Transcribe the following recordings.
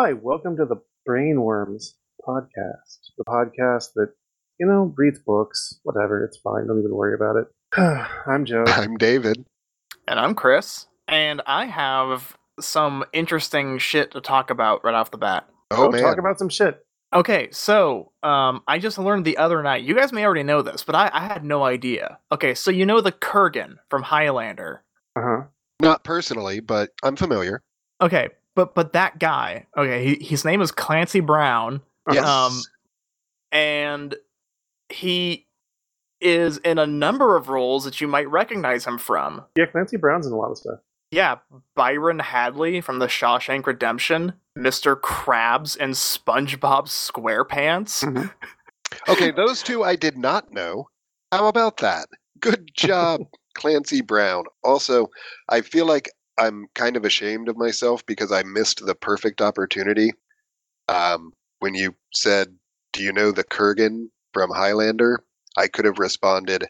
Hi, welcome to the Brainworms podcast. The podcast that, you know, reads books, whatever, it's fine. Don't even worry about it. I'm Joe. I'm David. And I'm Chris. And I have some interesting shit to talk about right off the bat. Oh, Go man. talk about some shit. Okay, so um, I just learned the other night. You guys may already know this, but I, I had no idea. Okay, so you know the Kurgan from Highlander. Uh huh. Not personally, but I'm familiar. Okay, but but that guy. Okay, he, his name is Clancy Brown. Yes. Um, and he is in a number of roles that you might recognize him from. Yeah, Clancy Brown's in a lot of stuff. Yeah, Byron Hadley from The Shawshank Redemption, Mr. Krabs and SpongeBob SquarePants. okay, those two I did not know. How about that? Good job, Clancy Brown. Also, I feel like I'm kind of ashamed of myself because I missed the perfect opportunity. Um, when you said, Do you know the Kurgan from Highlander? I could have responded,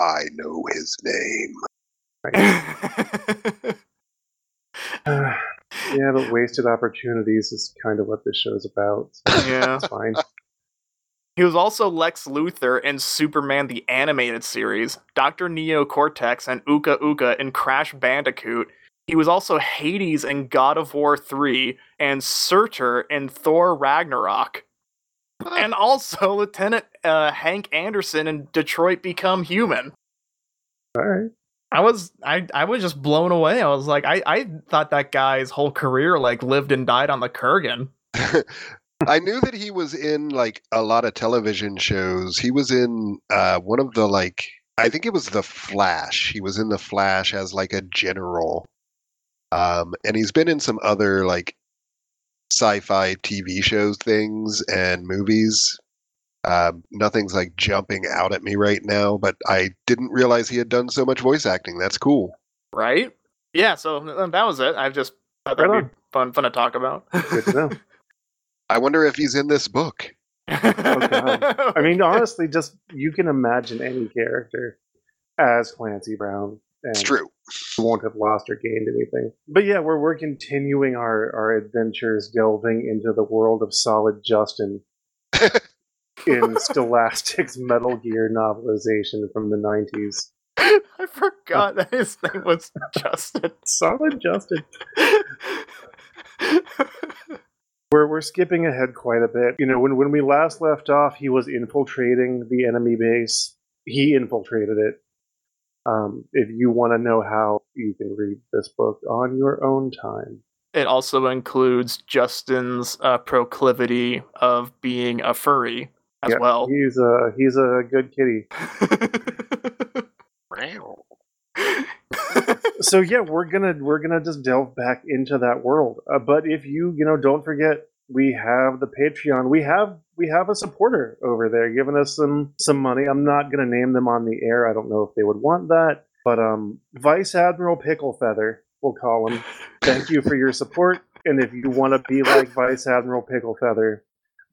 I know his name. yeah, but wasted opportunities is kind of what this show's about. So yeah. it's fine. He was also Lex Luthor in Superman the Animated Series, Dr. Neo Cortex and Uka Uka in Crash Bandicoot. He was also Hades in God of War 3 and Surtur in Thor Ragnarok. And also Lieutenant uh, Hank Anderson in Detroit Become Human. All right. I was I, I was just blown away. I was like, I, I thought that guy's whole career like lived and died on the Kurgan. I knew that he was in like a lot of television shows. He was in uh, one of the like I think it was The Flash. He was in The Flash as like a general. Um, and he's been in some other like sci-fi TV shows things and movies. Uh, nothing's like jumping out at me right now, but I didn't realize he had done so much voice acting. That's cool. Right? Yeah, so that was it. I've just thought Right that'd on. be fun fun to talk about. Good to know. I wonder if he's in this book. oh God. I mean, honestly, just you can imagine any character as Clancy Brown. And It's true. you won't have lost or gained anything. But yeah, we're we're continuing our our adventures, delving into the world of Solid Justin in Scholastic's Metal Gear novelization from the '90s. I forgot that his name was Justin. Solid Justin. We're we're skipping ahead quite a bit. You know, when when we last left off, he was infiltrating the enemy base. He infiltrated it. Um, if you want to know how, you can read this book on your own time. it also includes Justin's uh, proclivity of being a furry as Yeah, well. He's a he's a good kitty. So yeah, we're gonna we're gonna just delve back into that world. Uh, but if you you know don't forget, we have the Patreon. We have we have a supporter over there giving us some some money. I'm not gonna name them on the air. I don't know if they would want that. But um, Vice Admiral Picklefeather, we'll call him. Thank you for your support. And if you want to be like Vice Admiral Picklefeather,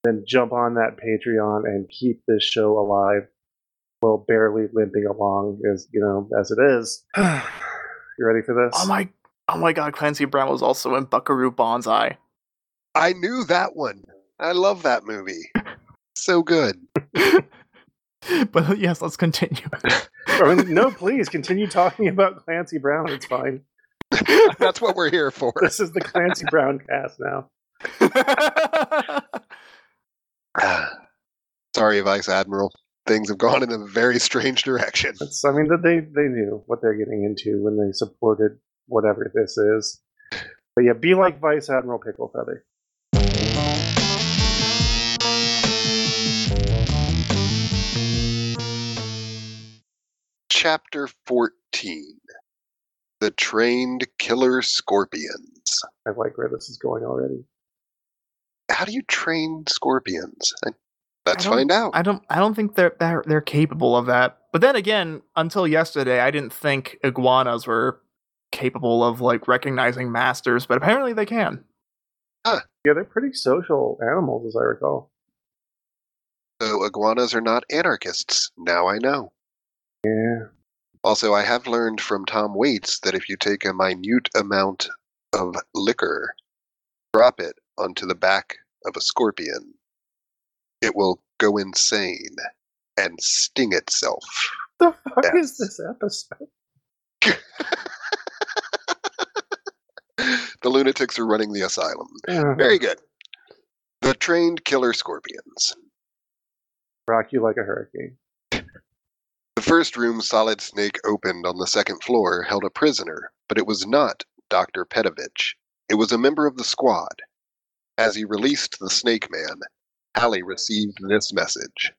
then jump on that Patreon and keep this show alive. Well, barely limping along as you know as it is. you ready for this? oh my oh my god, Clancy Brown was also in Buckaroo Banzai. I knew that one. I love that movie. So good. but yes, let's continue. Oh, no, please continue talking about Clancy Brown. It's fine. That's what we're here for. This is the Clancy Brown cast now. Sorry, Vice Admiral. Things have gone in a very strange direction. It's, I mean, that they they knew what they're getting into when they supported whatever this is. But yeah, be like Vice Admiral Picklefeather. Chapter 14 The Trained Killer Scorpions. I like where this is going already. How do you train scorpions? Let's find out. I don't I don't think they're, they're they're capable of that. But then again, until yesterday, I didn't think iguanas were capable of like recognizing masters, but apparently they can. Yeah, they're pretty social animals, as I recall. So iguanas are not anarchists. Now I know. Yeah. Also, I have learned from Tom Waits that if you take a minute amount of liquor, drop it onto the back of a scorpion. It will go insane and sting itself. The fuck Yes. is this episode? the lunatics are running the asylum. Uh, Very good. The trained killer scorpions. rock you like a hurricane. The first room Solid Snake opened on the second floor held a prisoner, but it was not Dr. Petovich. It was a member of the squad. As he released the Snake Man, Halley received this message.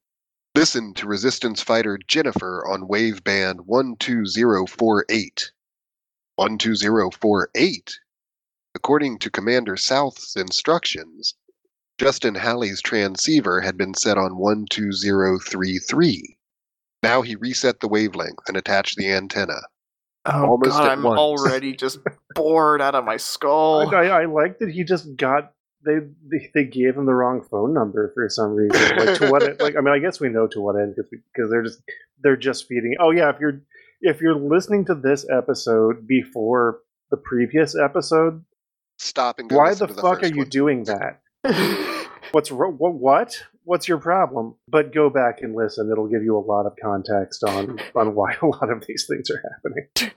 Listen to Resistance fighter Jennifer on wave band 12048. 12048? According to Commander South's instructions, Justin Halley's transceiver had been set on 12033. Now he reset the wavelength and attached the antenna. Oh Almost god, I'm once. already just bored out of my skull. I, I, I like that he just got they, they they gave him the wrong phone number for some reason. Like to what? Like I mean, I guess we know to what end because because they're just they're just feeding. Oh yeah, if you're if you're listening to this episode before the previous episode, Stop and why the to the fuck are first you one. doing that? What's what? What? What's your problem? But go back and listen. It'll give you a lot of context on on why a lot of these things are happening.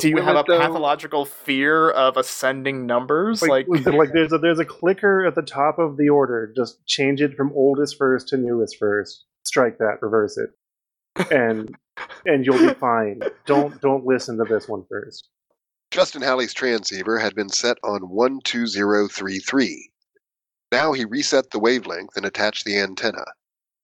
Do you have a though? pathological fear of ascending numbers? Like, Like, like there's a there's a clicker at the top of the order. Just change it from oldest first to newest first. Strike that, reverse it, and and you'll be fine. Don't don't listen to this one first. Justin Halley's transceiver had been set on 12033. Now he reset the wavelength and attached the antenna.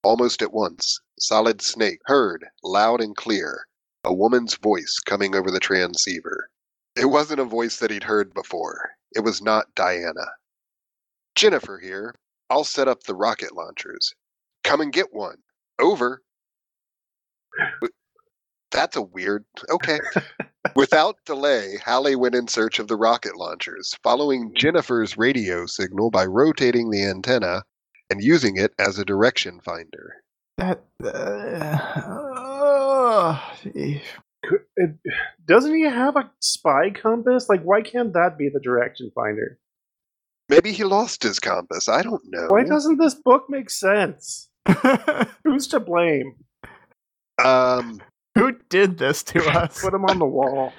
Almost at once, Solid Snake heard, loud and clear, a woman's voice coming over the transceiver. It wasn't a voice that he'd heard before. It was not Diana. Jennifer here. I'll set up the rocket launchers. Come and get one. Over. That's a weird. Okay. Without delay, Halley went in search of the rocket launchers, following Jennifer's radio signal by rotating the antenna and using it as a direction finder. that. Uh, It, doesn't he have a spy compass? Like, why can't that be the direction finder? Maybe he lost his compass. I don't know. Why doesn't this book make sense? Who's to blame? Um, Who did this to us? Put him on the wall.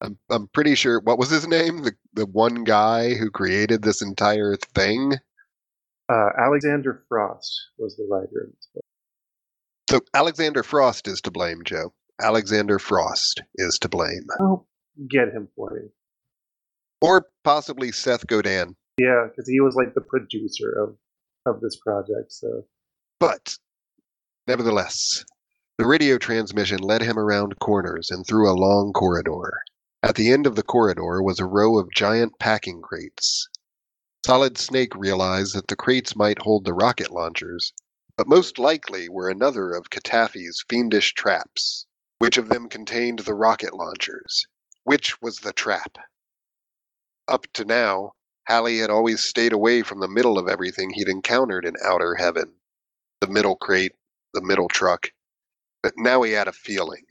I'm, I'm pretty sure. What was his name? The the one guy who created this entire thing. Uh, Alexander Frost was the writer of this book. So Alexander Frost is to blame, Joe. Alexander Frost is to blame, I'll get him for you. or possibly Seth Godin. Yeah, because he was like the producer of of this project. So But nevertheless, the radio transmission led him around corners and through a long corridor. At the end of the corridor was a row of giant packing crates. Solid Snake realized that the crates might hold the rocket launchers, but most likely were another of Katafi's fiendish traps. Which of them contained the rocket launchers? Which was the trap? Up to now, Halley had always stayed away from the middle of everything he'd encountered in outer heaven the middle crate, the middle truck. But now he had a feeling.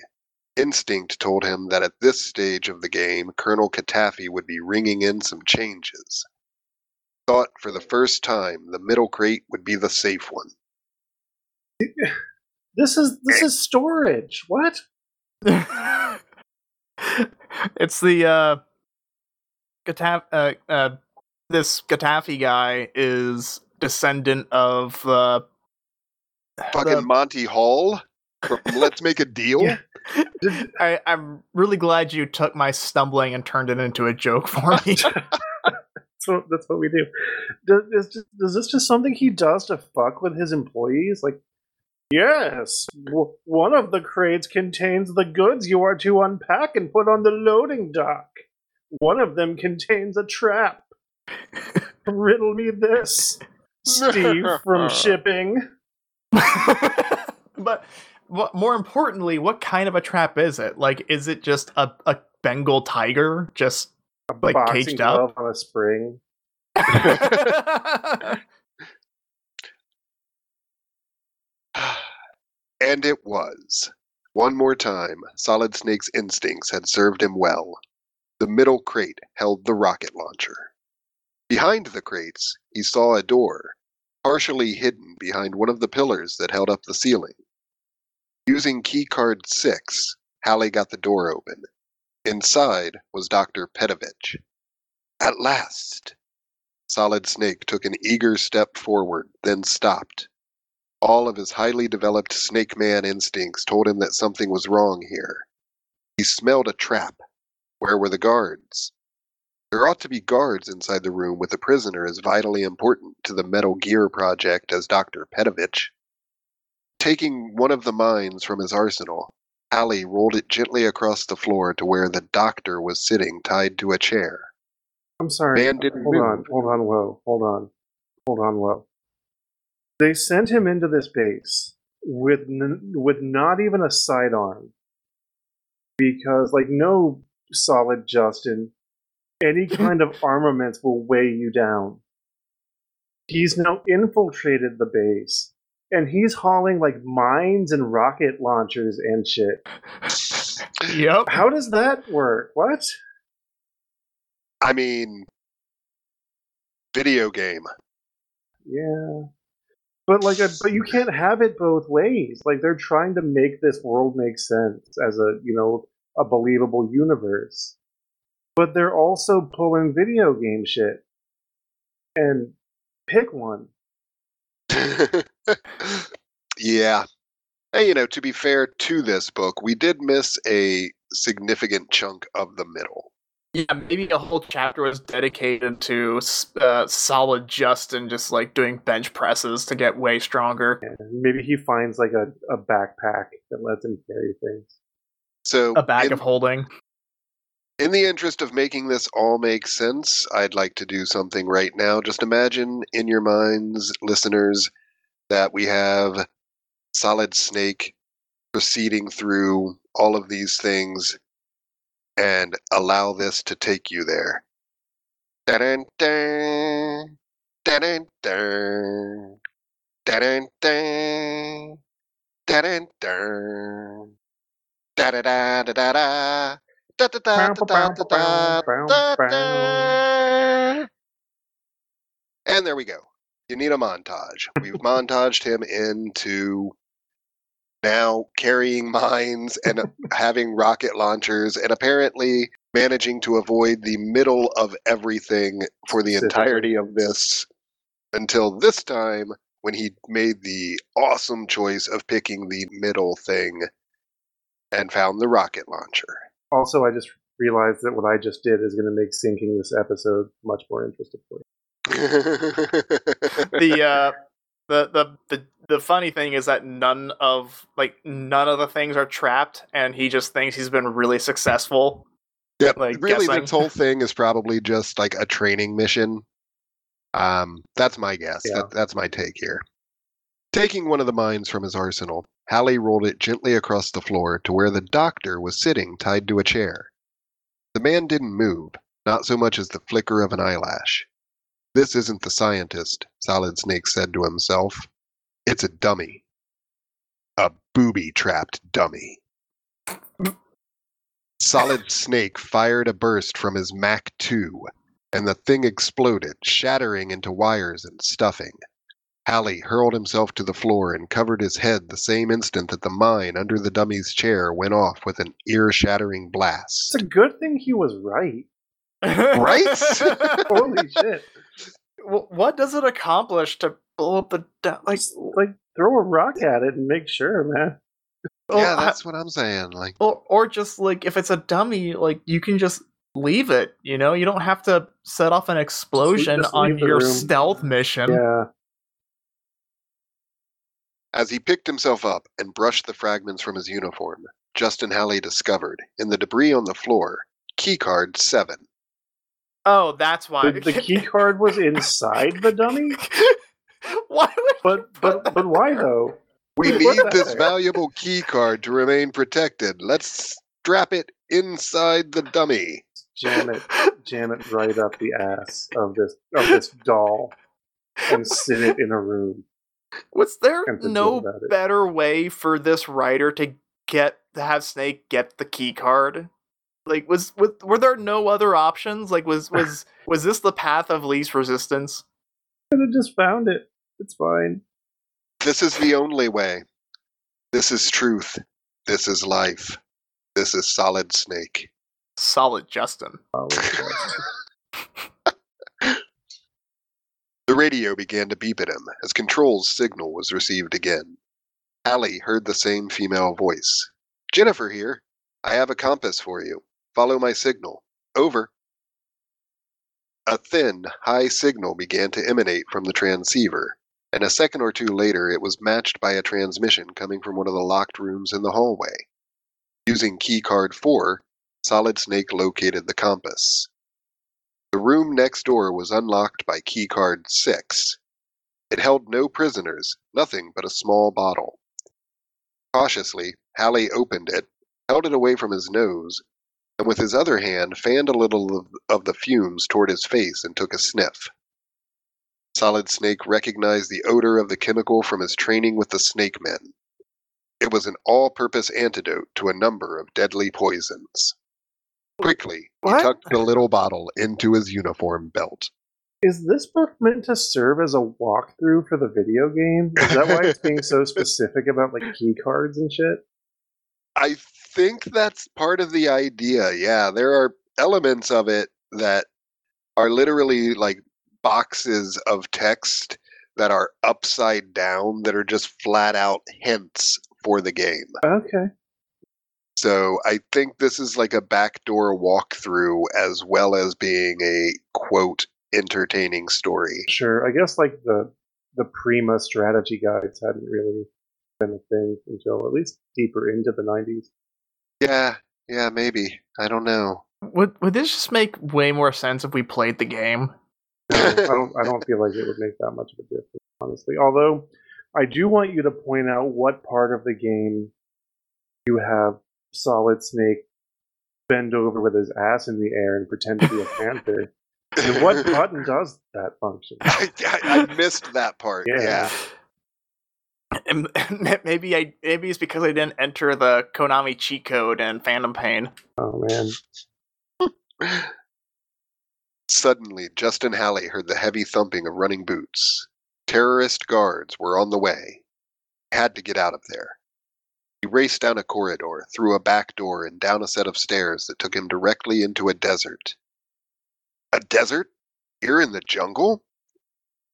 Instinct told him that at this stage of the game, Colonel Katafi would be ringing in some changes. Thought for the first time the middle crate would be the safe one. this is this is storage. What? it's the uh, Gataf- uh, uh, this Gatafi guy is descendant of uh, Fucking the- Monty Hall from Let's Make a Deal? Yeah. I, I'm really glad you took my stumbling and turned it into a joke for me. so that's what we do. Does, is, is this just something he does to fuck with his employees? Like, yes, w- one of the crates contains the goods you are to unpack and put on the loading dock. One of them contains a trap. Riddle me this, Steve from shipping. but what, more importantly, what kind of a trap is it? Like, is it just a, a Bengal tiger just like caged glove up? on a spring. and it was. One more time, Solid Snake's instincts had served him well. The middle crate held the rocket launcher. Behind the crates, he saw a door, partially hidden behind one of the pillars that held up the ceiling. Using keycard 6, Halley got the door open. Inside was Dr. Pedovich. At last! Solid Snake took an eager step forward, then stopped. All of his highly developed Snake Man instincts told him that something was wrong here. He smelled a trap. Where were the guards? There ought to be guards inside the room with a prisoner as vitally important to the Metal Gear project as Dr. Pedovich. Taking one of the mines from his arsenal, Halley rolled it gently across the floor to where the doctor was sitting tied to a chair. I'm sorry. Man didn't hold move. on, hold on, whoa, hold on, hold on, whoa. They sent him into this base with n- with not even a sidearm because, like, no solid Justin, any kind of armaments will weigh you down. He's now infiltrated the base, and he's hauling like mines and rocket launchers and shit. Yep. How does that work? What? I mean, video game. Yeah. But like, a, but you can't have it both ways. Like they're trying to make this world make sense as a you know a believable universe, but they're also pulling video game shit. And pick one. yeah. And, you know, to be fair to this book, we did miss a significant chunk of the middle. Yeah, maybe a whole chapter was dedicated to uh, solid Justin just like doing bench presses to get way stronger. And maybe he finds like a, a backpack that lets him carry things. So, A bag in, of holding. In the interest of making this all make sense, I'd like to do something right now. Just imagine in your minds, listeners, that we have Solid Snake proceeding through all of these things and allow this to take you there. Da-dun-dun, da-dun-dun, da-dun-dun, da-dun-dun, da-da-da-da-da-da, da-da-da-da-da-da-da. And there we go. You need a montage. We've montaged him into now carrying mines and having rocket launchers and apparently managing to avoid the middle of everything for the entirety of this until this time when he made the awesome choice of picking the middle thing and found the rocket launcher. Also, I just realized that what I just did is going to make syncing this episode much more interesting for you. the uh the, the the the funny thing is that none of like none of the things are trapped and he just thinks he's been really successful. Yep. like, really, guessing. this whole thing is probably just like a training mission. Um, that's my guess. Yeah. That, that's my take here. Taking one of the mines from his arsenal, Halley rolled it gently across the floor to where the doctor was sitting tied to a chair. The man didn't move, not so much as the flicker of an eyelash. This isn't the scientist, Solid Snake said to himself. It's a dummy. A booby trapped dummy. Solid Snake fired a burst from his Mac 2, and the thing exploded, shattering into wires and stuffing. Halley hurled himself to the floor and covered his head the same instant that the mine under the dummy's chair went off with an ear shattering blast. It's a good thing he was right. Right? Holy shit! Wh- what does it accomplish to blow up the du- like? Like, throw a rock at it and make sure, man. oh, yeah, I- that's what I'm saying. Like, or or just like if it's a dummy, like you can just leave it. You know, you don't have to set off an explosion on your room. stealth mission. Yeah. As he picked himself up and brushed the fragments from his uniform, Justin Halley discovered, in the debris on the floor, keycard 7. Oh, that's why The, the key card was inside the dummy, why would but but but why though? We need this valuable key card to remain protected. Let's strap it inside the dummy. Jam it, jam it right up the ass of this of this doll, and sit it in a room. Was there no feel about it. better way for this writer to get to have Snake get the key card? Like, was, was were there no other options? Like, was was was this the path of least resistance? Could have just found it. It's fine. This is the only way. This is truth. This is life. This is Solid Snake. Solid, Justin. Oh, The radio began to beep at him as Control's signal was received again. Allie heard the same female voice. Jennifer here. I have a compass for you. Follow my signal. Over. A thin, high signal began to emanate from the transceiver, and a second or two later it was matched by a transmission coming from one of the locked rooms in the hallway. Using keycard 4, Solid Snake located the compass. The room next door was unlocked by keycard 6. It held no prisoners, nothing but a small bottle. Cautiously, Halley opened it, held it away from his nose, and with his other hand fanned a little of, of the fumes toward his face and took a sniff. Solid Snake recognized the odor of the chemical from his training with the Snake Men. It was an all purpose antidote to a number of deadly poisons. Quickly, What? he tucked the little bottle into his uniform belt. Is this book meant to serve as a walkthrough for the video game? Is that why it's being so specific about like key cards and shit? I think that's part of the idea. Yeah, there are elements of it that are literally like boxes of text that are upside down that are just flat out hints for the game. Okay. So I think this is like a backdoor walkthrough as well as being a quote entertaining story. Sure. I guess like the the Prima strategy guides hadn't really been a thing until at least deeper into the nineties. Yeah, yeah, maybe. I don't know. Would would this just make way more sense if we played the game? I don't I don't feel like it would make that much of a difference, honestly. Although I do want you to point out what part of the game you have Solid Snake bend over with his ass in the air and pretend to be a panther. And what button does that function? I, I, I missed that part. Yeah. yeah. And maybe I maybe it's because I didn't enter the Konami cheat code and Phantom Pain. Oh man. Suddenly, Justin Halley heard the heavy thumping of running boots. Terrorist guards were on the way. He had to get out of there. He raced down a corridor, through a back door, and down a set of stairs that took him directly into a desert. A desert? Here in the jungle?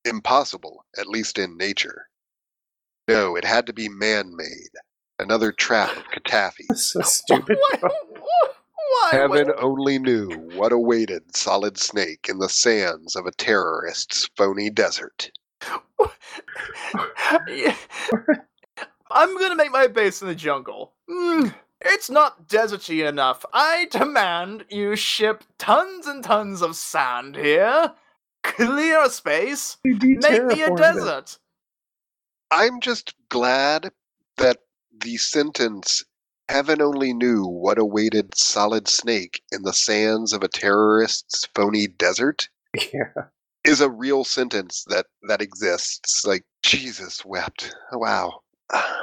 Impossible, at least in nature. No, it had to be man made. Another trap of Katafi. That's a stupid. What? Why? Heaven only knew what awaited Solid Snake in the sands of a terrorist's phony desert. Yeah. I'm gonna make my base in the jungle. Mm, it's not deserty enough. I demand you ship tons and tons of sand here. Clear a space. You Make me a de-terraformed it. desert. I'm just glad that the sentence, Heaven only knew what awaited Solid Snake in the sands of a terrorist's phony desert, Yeah. is a real sentence that, that exists. Like, Jesus wept. Wow.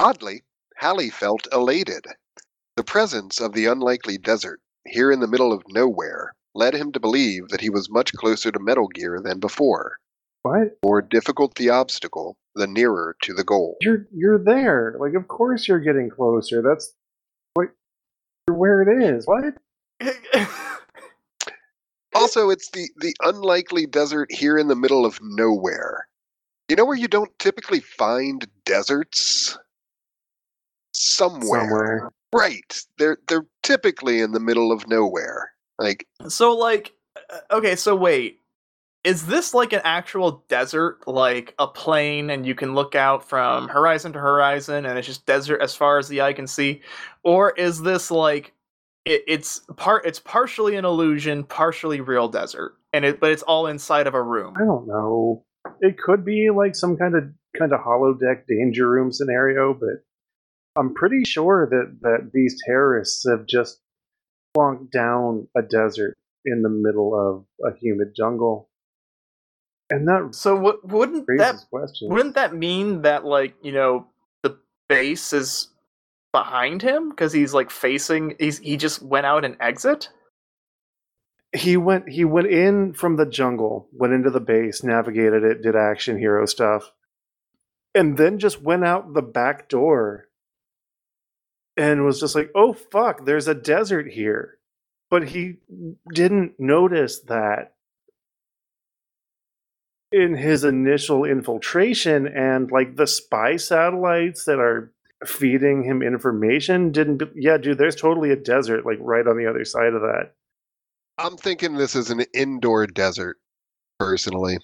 Oddly, Halley felt elated. The presence of the unlikely desert, here in the middle of nowhere, led him to believe that he was much closer to Metal Gear than before. What? more difficult the obstacle, the nearer to the goal. You're you're there. Like of course you're getting closer. That's what you're where it is. What? Also, it's the, the unlikely desert here in the middle of nowhere. You know where you don't typically find deserts? Somewhere. Somewhere. Right. They're they're typically in the middle of nowhere. Like so, like, uh, okay, so wait. Is this like an actual desert, like a plain, and you can look out from horizon to horizon, and it's just desert as far as the eye can see, or is this like it, it's part? It's partially an illusion, partially real desert, and it, but it's all inside of a room. I don't know. It could be like some kind of kind of holodeck danger room scenario, but I'm pretty sure that that these terrorists have just plonked down a desert in the middle of a humid jungle. And that So, what wouldn't that questions. wouldn't that mean that like you know the base is behind him because he's like facing. He's he just went out an exit. He went he went in from the jungle, went into the base, navigated it, did action hero stuff, and then just went out the back door and was just like, "Oh fuck, there's a desert here." But he didn't notice that in his initial infiltration and like the spy satellites that are feeding him information didn't yeah dude there's totally a desert like right on the other side of that I'm thinking this is an indoor desert, personally.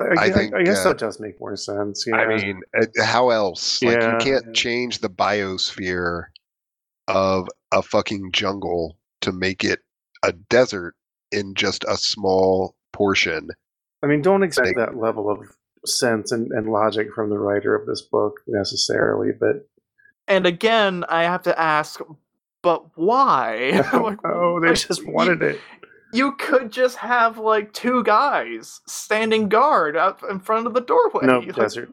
I, I I- think, I guess uh, that does make more sense yeah I mean, uh, how else? Like, Yeah. you can't change the biosphere of a fucking jungle to make it a desert in just a small portion. I mean, don't expect Like- that level of sense and, and logic from the writer of this book necessarily, but And again, I have to ask, but why? Like, oh, they like, just wanted it. You could just have like two guys standing guard out in front of the doorway. No Like, desert.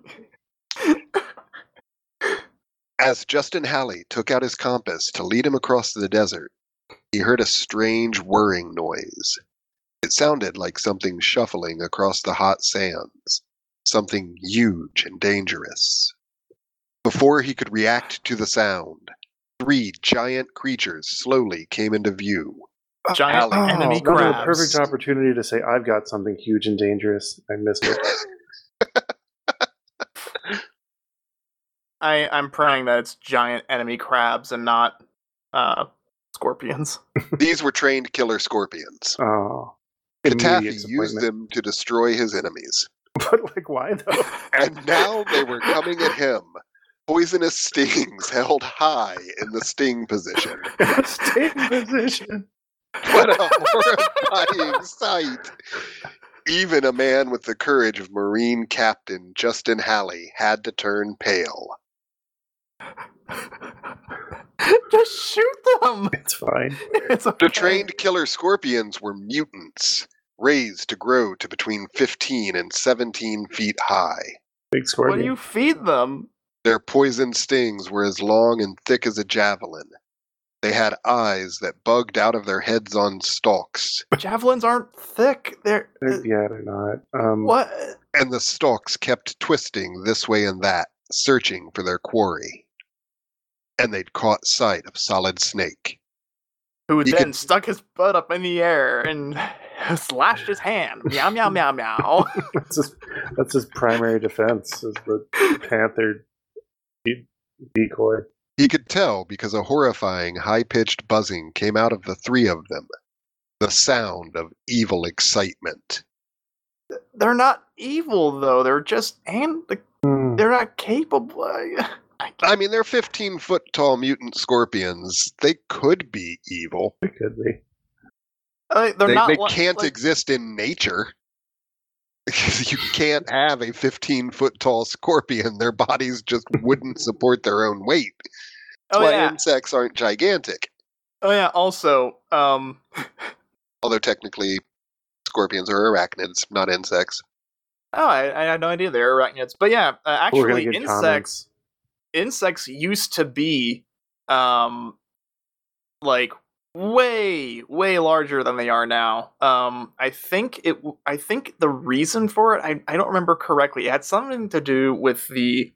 As Justin Halley took out his compass to lead him across the desert, he heard a strange whirring noise. It sounded like something shuffling across the hot sands, something huge and dangerous. Before he could react to the sound, three giant creatures slowly came into view. Giant Oh, enemy that was crabs. a perfect opportunity to say, I've got something huge and dangerous. I missed it. I I'm praying that it's giant enemy crabs and not uh scorpions. These were trained killer scorpions. Oh. Taffy used them to destroy his enemies. But, like, why though? And now they were coming at him. Poisonous stings held high in the sting position. Stay in position. What a horrifying sight! Even a man with the courage of Marine Captain Justin Halley had to turn pale. Just shoot them. It's fine. It's okay. The trained killer scorpions were mutants, raised to grow to between 15 and 17 feet high. Big What scorpion. do you feed them? Their poison stings were as long and thick as a javelin. They had eyes that bugged out of their heads on stalks, Javelins aren't thick. They're They're- yeah, they're not. Um, what? and the stalks kept twisting this way and that, searching for their quarry. And they'd caught sight of Solid Snake. Who You then could- stuck his butt up in the air and slashed his hand. Meow meow meow meow. That's his, that's his primary defense is the panther decoy. He could tell because a horrifying, high pitched buzzing came out of the three of them. The sound of evil excitement. They're not evil though. They're just and Hmm. they're not capable. I- I mean, they're 15 foot tall mutant scorpions. They could be evil. They could be. I- they're they not. they li- can't like- exist in nature. Because you can't have a 15 foot tall scorpion. Their bodies just wouldn't support their own weight. That's oh why yeah. insects aren't gigantic. Oh yeah. Also, um, Although technically, scorpions are arachnids, not insects. oh, I, I had no idea they're arachnids. But yeah, uh, actually, insects. comments. insects used to be um like way way larger than they are now um i think it i think the reason for it i, I don't remember correctly it had something to do with the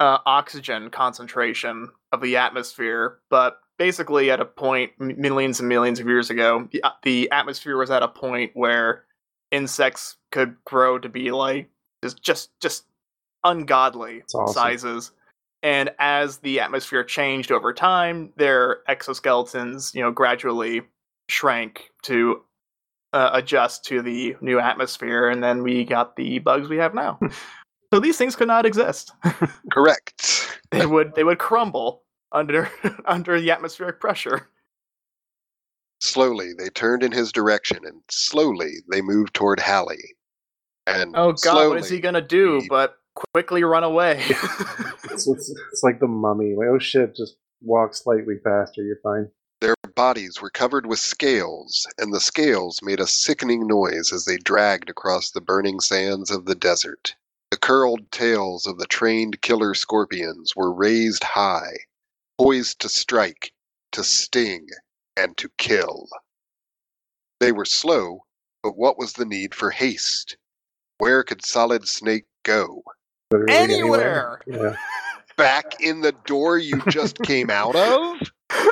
uh, oxygen concentration of the atmosphere but basically at a millions and millions of years ago the, uh, the atmosphere was at a point where insects could grow to be like just just just ungodly awesome. sizes and as the atmosphere changed over time their exoskeletons you know gradually shrank to uh, adjust to the new atmosphere and then we got the bugs we have now so these things could not exist Correct. they would they would crumble under under the atmospheric pressure Slowly, they turned in his direction, and slowly they moved toward Halley. And oh god what is he gonna do he- but quickly run away It's, it's, it's like the mummy. Like, oh shit, just walk slightly faster. You're fine. Their bodies were covered with scales, and the scales made a sickening noise as they dragged across the burning sands of the desert. The curled tails of the trained killer scorpions were raised high, poised to strike, to sting, and to kill. They were slow, but what was the need for haste? Where could Solid Snake go? Literally Anywhere. Yeah. Back in the door you just came out of?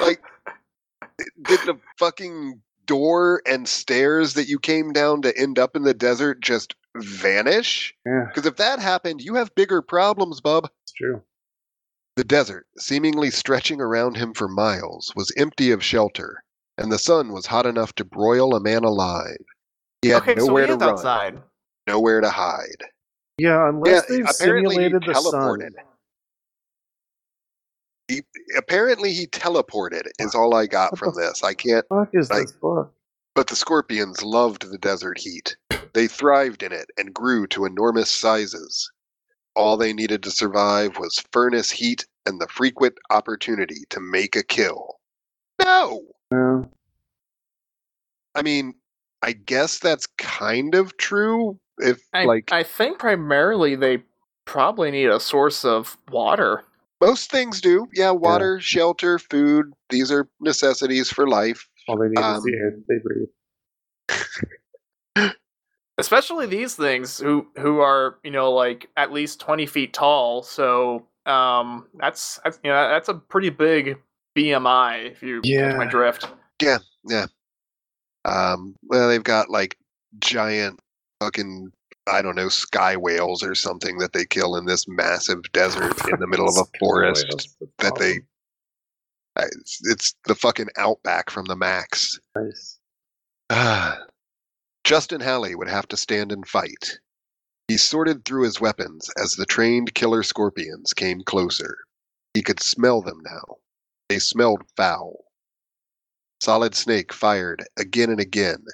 Like, did the fucking door and stairs that you came down to end up in the desert just vanish? Yeah, Because if that happened, you have bigger problems, bub. it's true. The desert, seemingly stretching around him for miles, was empty of shelter, and the sun was hot enough to broil a man alive. He had okay, so nowhere he to run, outside. nowhere to hide. Yeah, unless Yeah, they've simulated the sun. teleported. He, apparently, he teleported. Is all I got What from this. I can't. Fuck is Like- this book? But the scorpions loved the desert heat. They thrived in it and grew to enormous sizes. All they needed to survive was furnace heat and the frequent opportunity to make a kill. No! No. I mean, I guess that's kind of true. If I, like I think primarily they probably need a source of water. most things do, yeah, water, shelter, food, these are necessities for life. All they need is the Um, air that they breathe. especially these things who who are you know like at least 20 feet tall so um that's, that's you know that's a pretty big bmi if you catch my drift. Yeah. yeah. Um, well, they've got like giant fucking I don't know sky whales or something that they kill in this massive desert in the middle of a forest. that they- awesome. It's, it's the fucking outback from the Max. Nice. Ah. Justin Halley would have to stand and fight. He sorted through his weapons as the trained killer scorpions came closer. He could smell them now. They smelled foul. Solid Snake fired again and again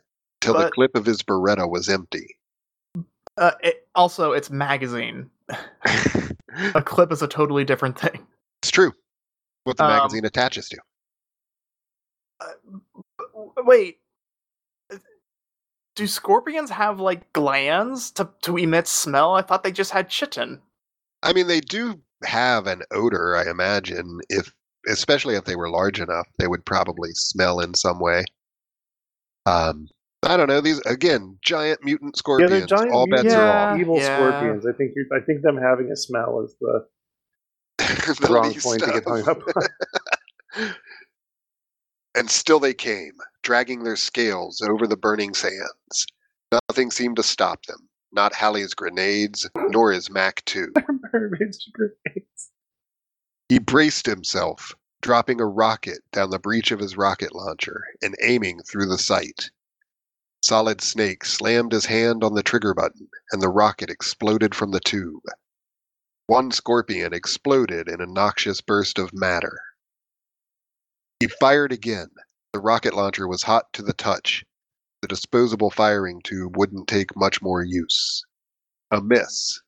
till the clip of his Beretta was empty. uh it, also it's magazine a clip is a totally different thing it's true. What the Um, magazine attaches to. wait do scorpions have like glands to, to emit smell i thought they just had chitin I mean, they do have an odor, I imagine, if especially if they were large enough, they would probably smell in some way. Um, I don't know. These again, giant mutant Yeah, scorpions. they're giant all bets mutants, are Yeah. off. evil yeah. scorpions. I think you're, I think them having a smell is the The wrong least point to get hung up on. And still they came, dragging their scales over the burning sands. Nothing seemed to stop them. Not Halley's grenades, nor his Mac 2. Mermaids grenades. He braced himself, dropping a rocket down the breech of his rocket launcher and aiming through the sight. Solid Snake slammed his hand on the trigger button, and the rocket exploded from the tube. One scorpion exploded in a noxious burst of matter. He fired again. The rocket launcher was hot to the touch. The disposable firing tube wouldn't take much more use. A miss.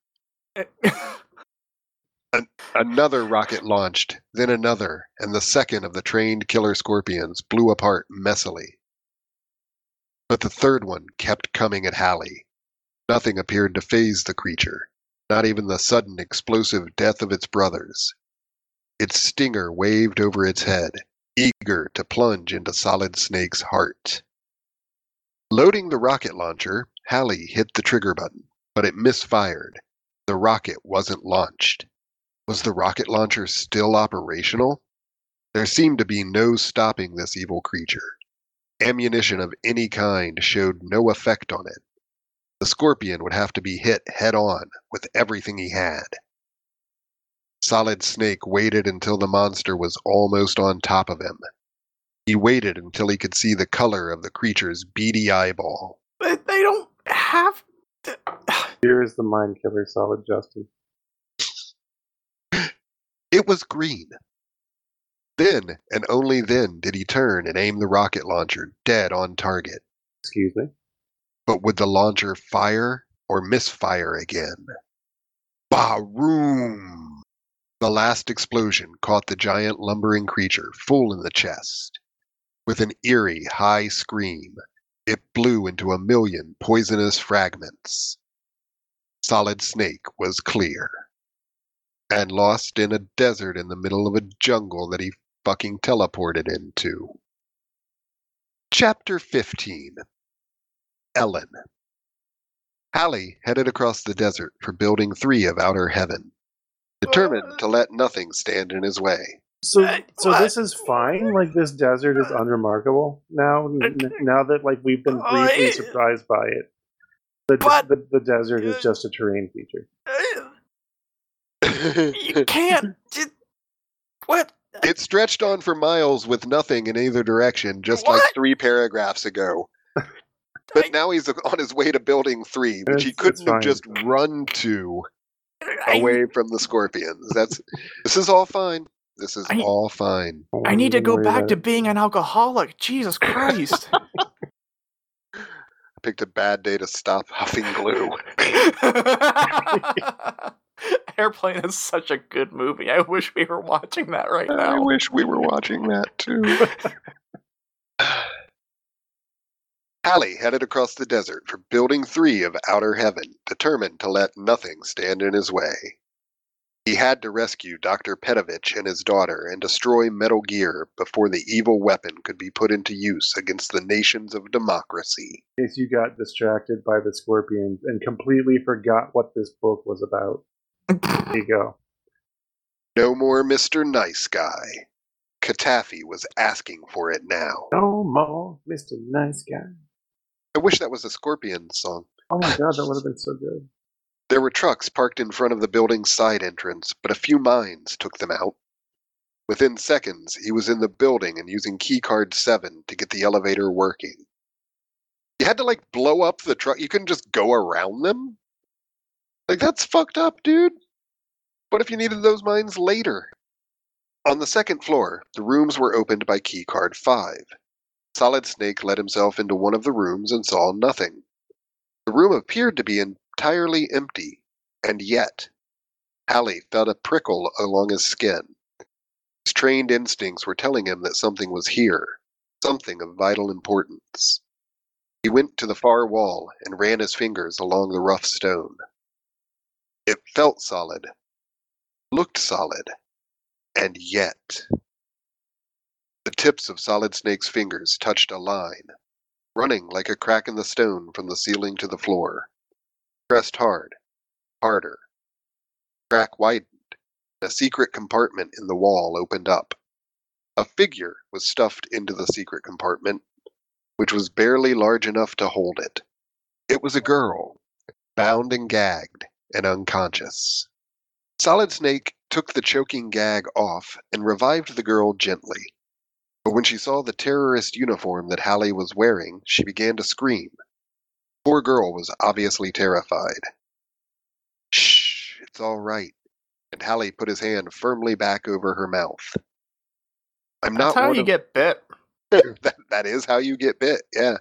Another rocket launched, then another, and the second of the trained killer scorpions blew apart messily. But the third one kept coming at Halley. Nothing appeared to phase the creature, not even the sudden explosive death of its brothers. Its stinger waved over its head, eager to plunge into Solid Snake's heart. Loading the rocket launcher, Halley hit the trigger button, but it misfired. The rocket wasn't launched. Was the rocket launcher still operational? There seemed to be no stopping this evil creature. Ammunition of any kind showed no effect on it. The scorpion would have to be hit head on with everything he had. Solid Snake waited until the monster was almost on top of him. He waited until he could see the color of the creature's beady eyeball. they they don't have to- Here is the mind killer, solid Justin. It was green. Then, and only then, did he turn and aim the rocket launcher dead on target. Excuse me. But would the launcher fire or misfire again? Baroom! The last explosion caught the giant lumbering creature full in the chest. With an eerie, high scream, it blew into a million poisonous fragments. Solid Snake was clear. and lost in a desert in the middle of a jungle that he fucking teleported into. Chapter 15 Ellen. Halley headed across the desert for Building 3 of Outer Heaven, determined to let nothing stand in his way. So, Uh, so what? this is fine. Like this desert is unremarkable now. n- now that like we've been briefly surprised by it, the, But- the the desert is just a terrain feature. you can't. Just, what? It stretched on for miles with nothing in either direction, just like three paragraphs ago. I- But now he's on his way to building three, which he couldn't have just run to I, away from the scorpions. That's this is all fine. This is I- all fine. I need to go back to being an alcoholic. Jesus Christ. I picked a bad day to stop huffing glue. Airplane is such a good movie. I wish we were watching that right now. I wish we were watching that too. Halley headed across the desert for Building 3 of Outer Heaven, determined to let nothing stand in his way. He had to rescue Dr. Petovich and his daughter and destroy Metal Gear before the evil weapon could be put into use against the nations of democracy. In case you got distracted by the scorpions and completely forgot what this book was about. There you go. No more Mr. Nice Guy. Katafi was asking for it now. No more, Mr. Nice Guy. I wish that was a Scorpion song. Oh my god, that would have been so good. There were trucks parked in front of the building's side entrance, but a few mines took them out. Within seconds, he was in the building and using keycard 7 to get the elevator working. You had to, like, blow up the truck. You couldn't just go around them? Like, that's fucked up, dude. What if you needed those mines later? On the second floor, the rooms were opened by keycard 5. Solid Snake let himself into one of the rooms and saw nothing. The room appeared to be entirely empty, and yet, Halley felt a prickle along his skin. His trained instincts were telling him that something was here, something of vital importance. He went to the far wall and ran his fingers along the rough stone. It felt solid, looked solid, and yet. The tips of Solid Snake's fingers touched a line, running like a crack in the stone from the ceiling to the floor. Pressed hard, harder. Crack widened. and A secret compartment in the wall opened up. A figure was stuffed into the secret compartment, which was barely large enough to hold it. It was a girl, bound and gagged and unconscious. Solid Snake took the choking gag off and revived the girl gently. But when she saw the terrorist uniform that Halley was wearing, she began to scream. The Poor girl was obviously terrified. Shh, it's all right. And Halley put his hand firmly back over her mouth. I'm That's not how you of get bit. that, that is how you get bit, yeah.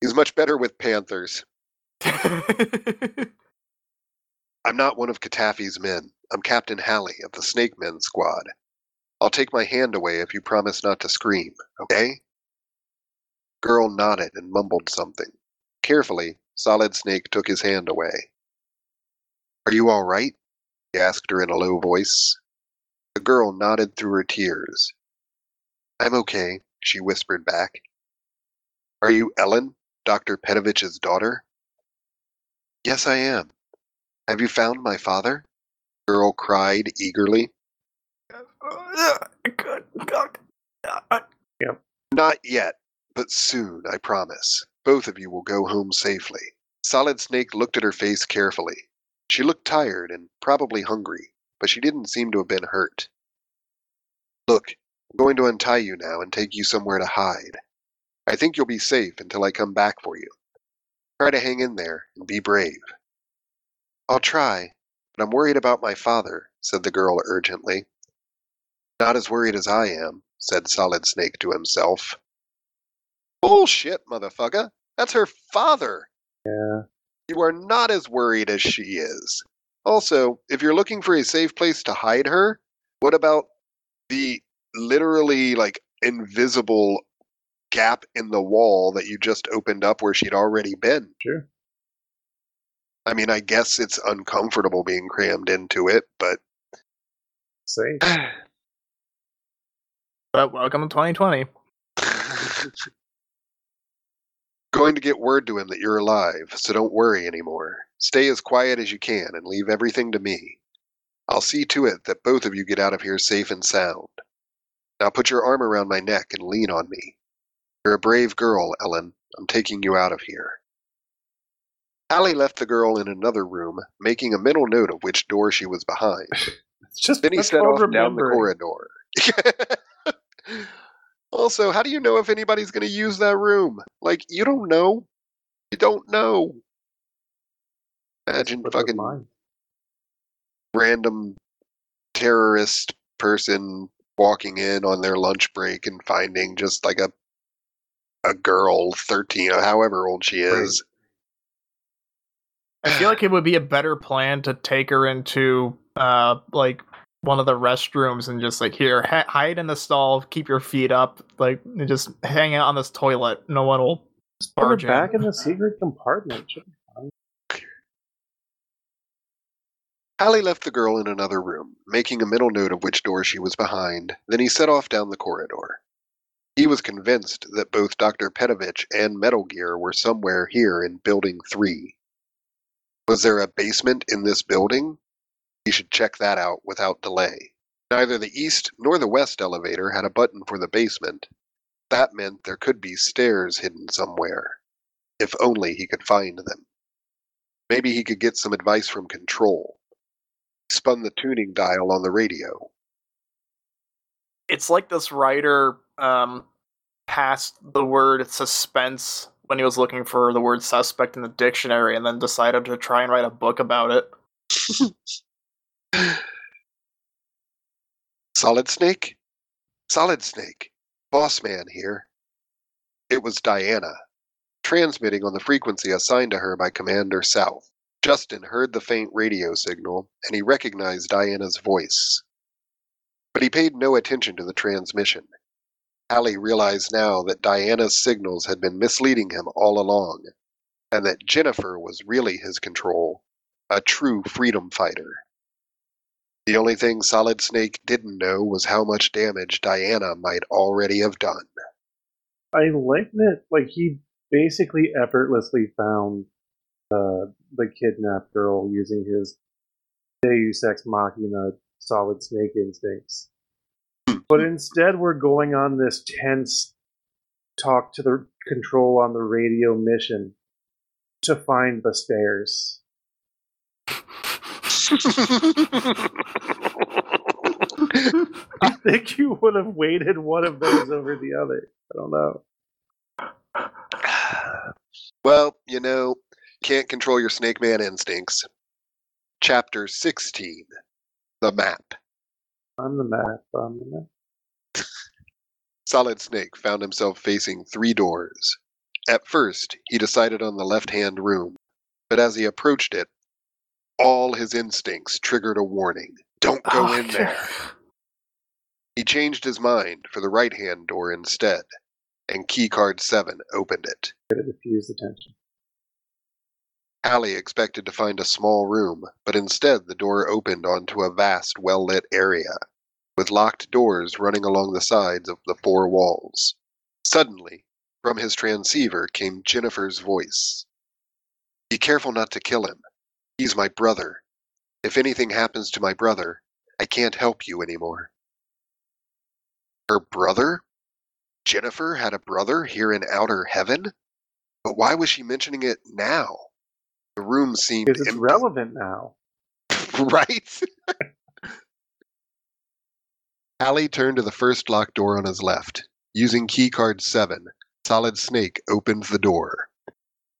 He's much better with panthers. I'm not one of Katafi's men. I'm Captain Halley of the Snake Men Squad. I'll take my hand away if you promise not to scream, okay? Girl nodded and mumbled something. Carefully, Solid Snake took his hand away. Are you all right? He asked her in a low voice. The girl nodded through her tears. I'm okay, she whispered back. Are you Ellen, Dr. Petovich's daughter? Yes, I am. Have you found my father? The girl cried eagerly. Uh, uh. Not yet, but soon, I promise. Both of you will go home safely. Solid Snake looked at her face carefully. She looked tired and probably hungry, but she didn't seem to have been hurt. Look, I'm going to untie you now and take you somewhere to hide. I think you'll be safe until I come back for you. Try to hang in there and be brave. I'll try, but I'm worried about my father, said the girl urgently. Not as worried as I am, said Solid Snake to himself. Bullshit, motherfucker. That's her father. Yeah. You are not as worried as she is. Also, if you're looking for a safe place to hide her, what about the literally like invisible gap in the wall that you just opened up where she'd already been? Sure. I mean, I guess it's uncomfortable being crammed into it, but Say, But welcome to 2020. Going to get word to him that you're alive, so don't worry anymore. Stay as quiet as you can and leave everything to me. I'll see to it that both of you get out of here safe and sound. Now put your arm around my neck and lean on me. You're a brave girl, Ellen. I'm taking you out of here. Halley left the girl in another room, making a mental note of which door she was behind. just Then he set off down the corridor. also, how do you know if anybody's going to use that room? Like, you don't know. You don't know. Imagine fucking random terrorist person walking in on their lunch break and finding just like a a girl, thirteen, or however old she is. I feel like it would be a better plan to take her into uh like one of the restrooms and just like here ha- hide in the stall, keep your feet up, like and just hang out on this toilet. No one will Just put her barge in. back in the secret compartment. Halley left the girl in another room, making a mental note of which door she was behind. Then he set off down the corridor. He was convinced that both Dr. Petovich and Metal Gear were somewhere here in Building 3. Was there a basement in this building? He should check that out without delay. Neither the east nor the west elevator had a button for the basement. That meant there could be stairs hidden somewhere. If only he could find them. Maybe he could get some advice from Control He spun the tuning dial on the radio. It's like this writer um passed the word suspense when he was looking for the word suspect in the dictionary and then decided to try and write a book about it. Solid Snake? Solid Snake. Boss man here. It was Diana, transmitting on the frequency assigned to her by Commander South. Justin heard the faint radio signal, and he recognized Diana's voice. But he paid no attention to the transmission. Halley realized now that Diana's signals had been misleading him all along, and that Jennifer was really his control, a true freedom fighter. The only thing Solid Snake didn't know was how much damage Diana might already have done. I like that. Like he basically effortlessly found uh, the kidnapped girl using his Deus Ex Machina Solid Snake instincts. But instead, we're going on this tense talk to the control on the radio mission to find the stairs. I think you would have weighted one of those over the other. I don't know. well, you know, can't control your Snake Man instincts. Chapter 16 The Map. On the map, on the map. Solid Snake found himself facing three doors. At first, he decided on the left hand room, but as he approached it, all his instincts triggered a warning don't go Oh, in there. He changed his mind for the right hand door instead, and keycard 7 opened it. Could have diffused the tension. Halley expected to find a small room, but instead the door opened onto a vast, well lit area, with locked doors running along the sides of the four walls. Suddenly, from his transceiver came Jennifer's voice Be careful not to kill him. He's my brother. If anything happens to my brother, I can't help you anymore. Her brother? Jennifer had a brother here in outer heaven? But why was she mentioning it now? The room seemed Because it's empty. relevant now. right? Halley turned to the first locked door on his left. Using keycard 7, Solid Snake opened the door.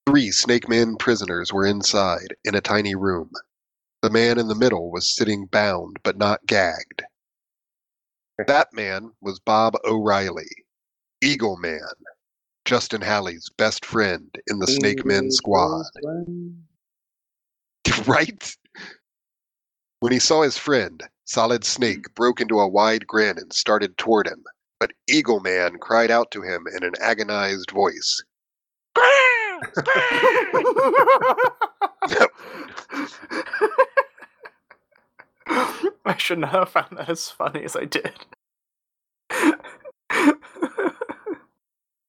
Three Snake Man prisoners were inside, in a tiny room. The man in the middle was sitting bound but not gagged. That man was Bob O'Reilly, Eagle Man, Justin Halley's best friend in the Snake Men squad. right? When he saw his friend, Solid Snake broke into a wide grin and started toward him, but Eagle Man cried out to him in an agonized voice. I should not have found that as funny as I did.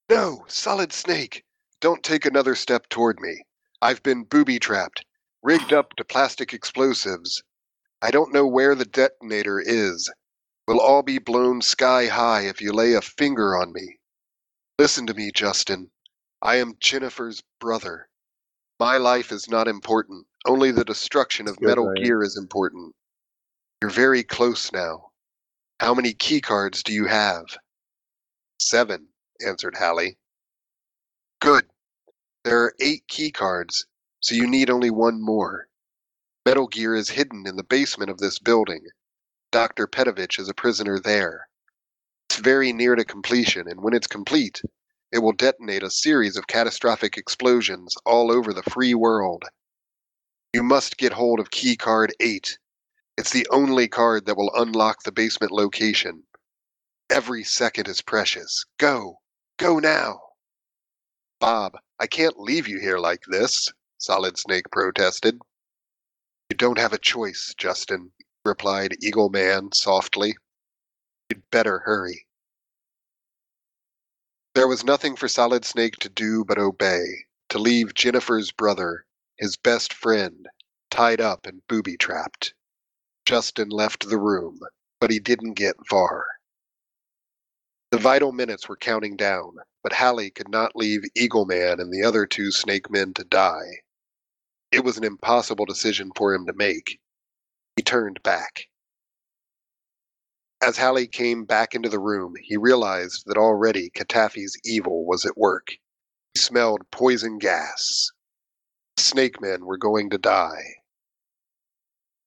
No, Solid Snake, don't take another step toward me. I've been booby trapped, rigged up to plastic explosives. I don't know where the detonator is. We'll all be blown sky high if you lay a finger on me. Listen to me, Justin. I am Jennifer's brother. My life is not important. Only the destruction of Good, Metal Ryan. Gear is important. You're very close now. How many keycards do you have? Seven, answered Halley. Good. There are eight keycards, so you need only one more. Metal Gear is hidden in the basement of this building. Dr. Petovich is a prisoner there. It's very near to completion, and when it's complete, it will detonate a series of catastrophic explosions all over the free world. You must get hold of key card 8. It's the only card that will unlock the basement location. Every second is precious. Go! Go now! Bob, I can't leave you here like this, Solid Snake protested. You don't have a choice, Justin, replied Eagle Man softly. You'd better hurry. There was nothing for Solid Snake to do but obey, to leave Jennifer's brother, his best friend, tied up and booby trapped. Justin left the room, but he didn't get far. The vital minutes were counting down, but Halley could not leave Eagle Man and the other two snake men to die. It was an impossible decision for him to make. He turned back. As Halley came back into the room, he realized that already Katafi's evil was at work. He smelled poison gas. Snake men were going to die.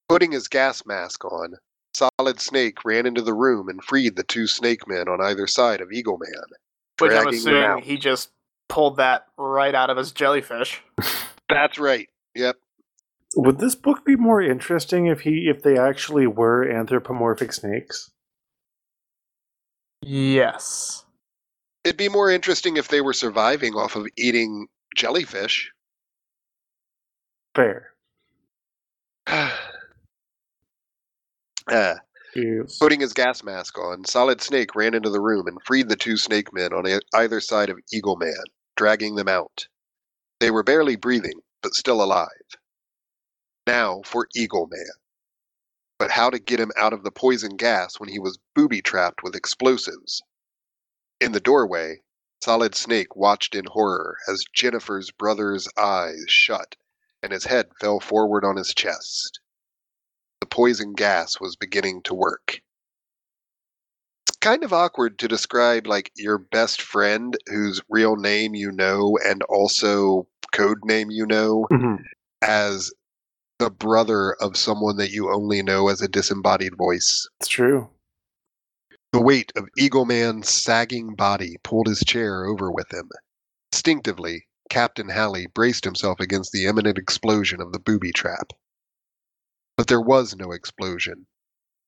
Putting his gas mask on, Solid Snake ran into the room and freed the two snake men on either side of Eagle Man. Which I'm assuming he just pulled that right out of his jellyfish. That's right. Yep. Would this book be more interesting if he if they actually were anthropomorphic snakes? Yes. It'd be more interesting if they were surviving off of eating jellyfish. Fair. uh, Yes. putting his gas mask on, Solid Snake ran into the room and freed the two snake men on e- either side of Eagle Man, dragging them out. They were barely breathing, but still alive. Now for Eagle Man. But how to get him out of the poison gas when he was booby trapped with explosives? In the doorway, Solid Snake watched in horror as Jennifer's brother's eyes shut and his head fell forward on his chest. The poison gas was beginning to work. It's kind of awkward to describe like your best friend whose real name you know and also code name you know Mhm. as the brother of someone that you only know as a disembodied voice. It's true. The weight of Eagle Man's sagging body pulled his chair over with him. Instinctively, Captain Halley braced himself against the imminent explosion of the booby trap. But there was no explosion.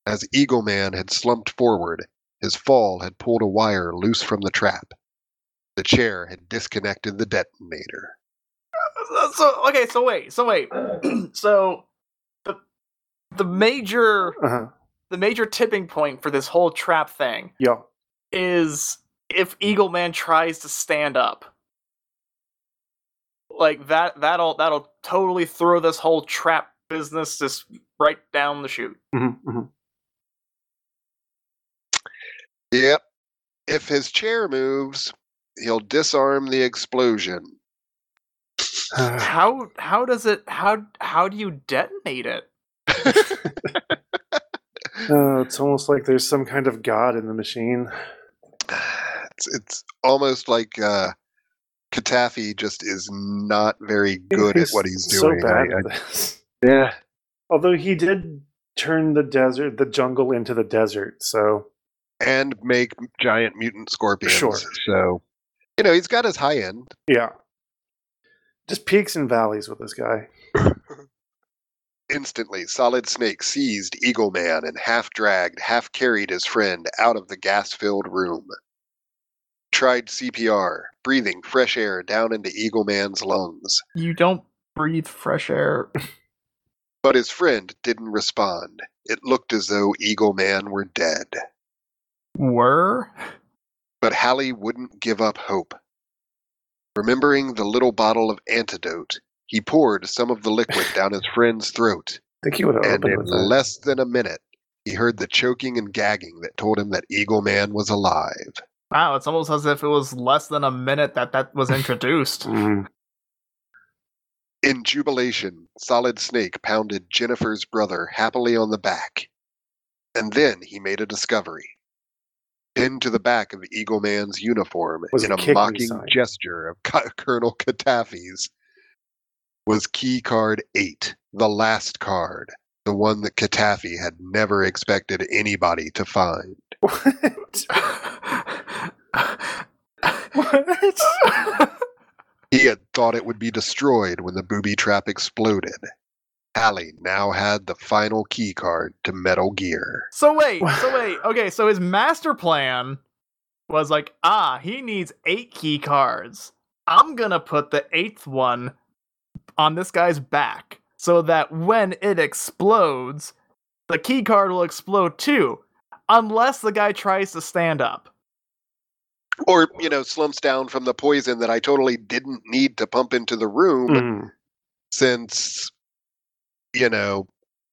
As Eagle Man had slumped forward, his fall had pulled a wire loose from the trap. The chair had disconnected the detonator. So, so okay, so wait, so wait. so the the major Uh huh. the major tipping point for this whole trap thing Yeah. is if Eagle Man tries to stand up. Like that that'll that'll totally throw this whole trap business just right down the chute. hmm hmm Yep. If his chair moves, he'll disarm the explosion. How how does it how how do you detonate it? Uh, it's almost like there's some kind of god in the machine. it's it's almost like uh Katafi just is not very good at what he's doing. So bad I- at this. I- yeah. Although he did turn the desert, the jungle into the desert, so And make giant mutant scorpions. Sure. So you know, he's got his high end. yeah. Just peaks and valleys with this guy. Instantly, Solid Snake seized Eagle Man and half dragged, half carried his friend out of the gas filled room. Tried CPR, breathing fresh air down into Eagle Man's lungs. You don't breathe fresh air But his friend didn't respond. It looked as though Eagle Man were dead. Were? But Halley wouldn't give up hope. Remembering the little bottle of antidote, he poured some of the liquid down his friend's throat, I think he would have and opened in with that. less than a minute, he heard the choking and gagging that told him that Eagle Man was alive. Wow, it's almost as if it was less than a minute that that was introduced. Mhm. In jubilation, Solid Snake pounded Jennifer's brother happily on the back. And then he made a discovery. Pinned to the back of Eagle Man's uniform Was in a a mocking sign. gesture of Co- Colonel Katafi's was key card 8, the last card, the one that Katafi had never expected anybody to find. What? What? He had thought it would be destroyed when the booby trap exploded. Halley now had the final key card to Metal Gear. so wait, so wait. Okay, so his master plan was like, ah, he needs eight key cards. I'm gonna put the eighth one on this guy's back so that when it explodes, the key card will explode too, unless the guy tries to stand up. Or, you know, slumps down from the poison that I totally didn't need to pump into the room Mhm. since, you know,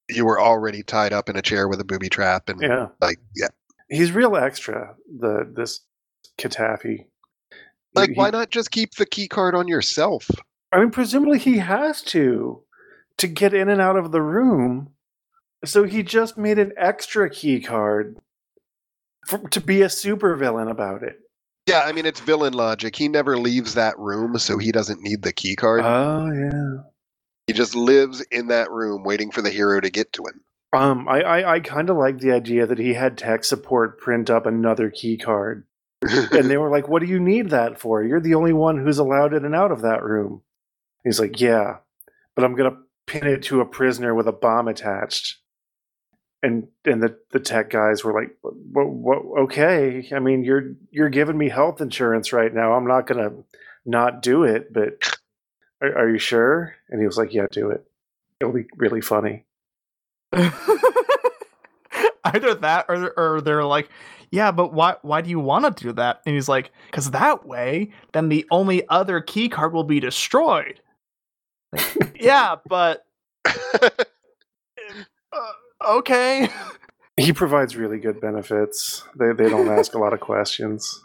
you were already tied up in a chair with a booby trap and Yeah, like yeah. he's real extra. The this Katafi. Like He- why not just keep the key card on yourself? I mean, presumably he has to to get in and out of the room. So he just made an extra key card for, to be a supervillain about it. Yeah, I mean it's villain logic. He never leaves that room, so he doesn't need the key card. Oh yeah. he just lives in that room waiting for the hero to get to him. Um, I I, I kind of like the idea that he had tech support print up another key card, and they were like, "What do you need that for? You're the only one who's allowed in and out of that room." He's like, "Yeah, but I'm gonna pin it to a prisoner with a bomb attached." And and the, the tech guys were like, what, what, "Okay, I mean, you're you're giving me health insurance right now. I'm not gonna not do it, but are, are you sure?" And he was like, "Yeah, do it. It'll be really funny." Either that or or they're like, yeah, but why why do you want to do that? And he's like, because that way, then the only other key card will be destroyed. Like, yeah, but okay. He provides really good benefits. They they don't ask a lot of questions.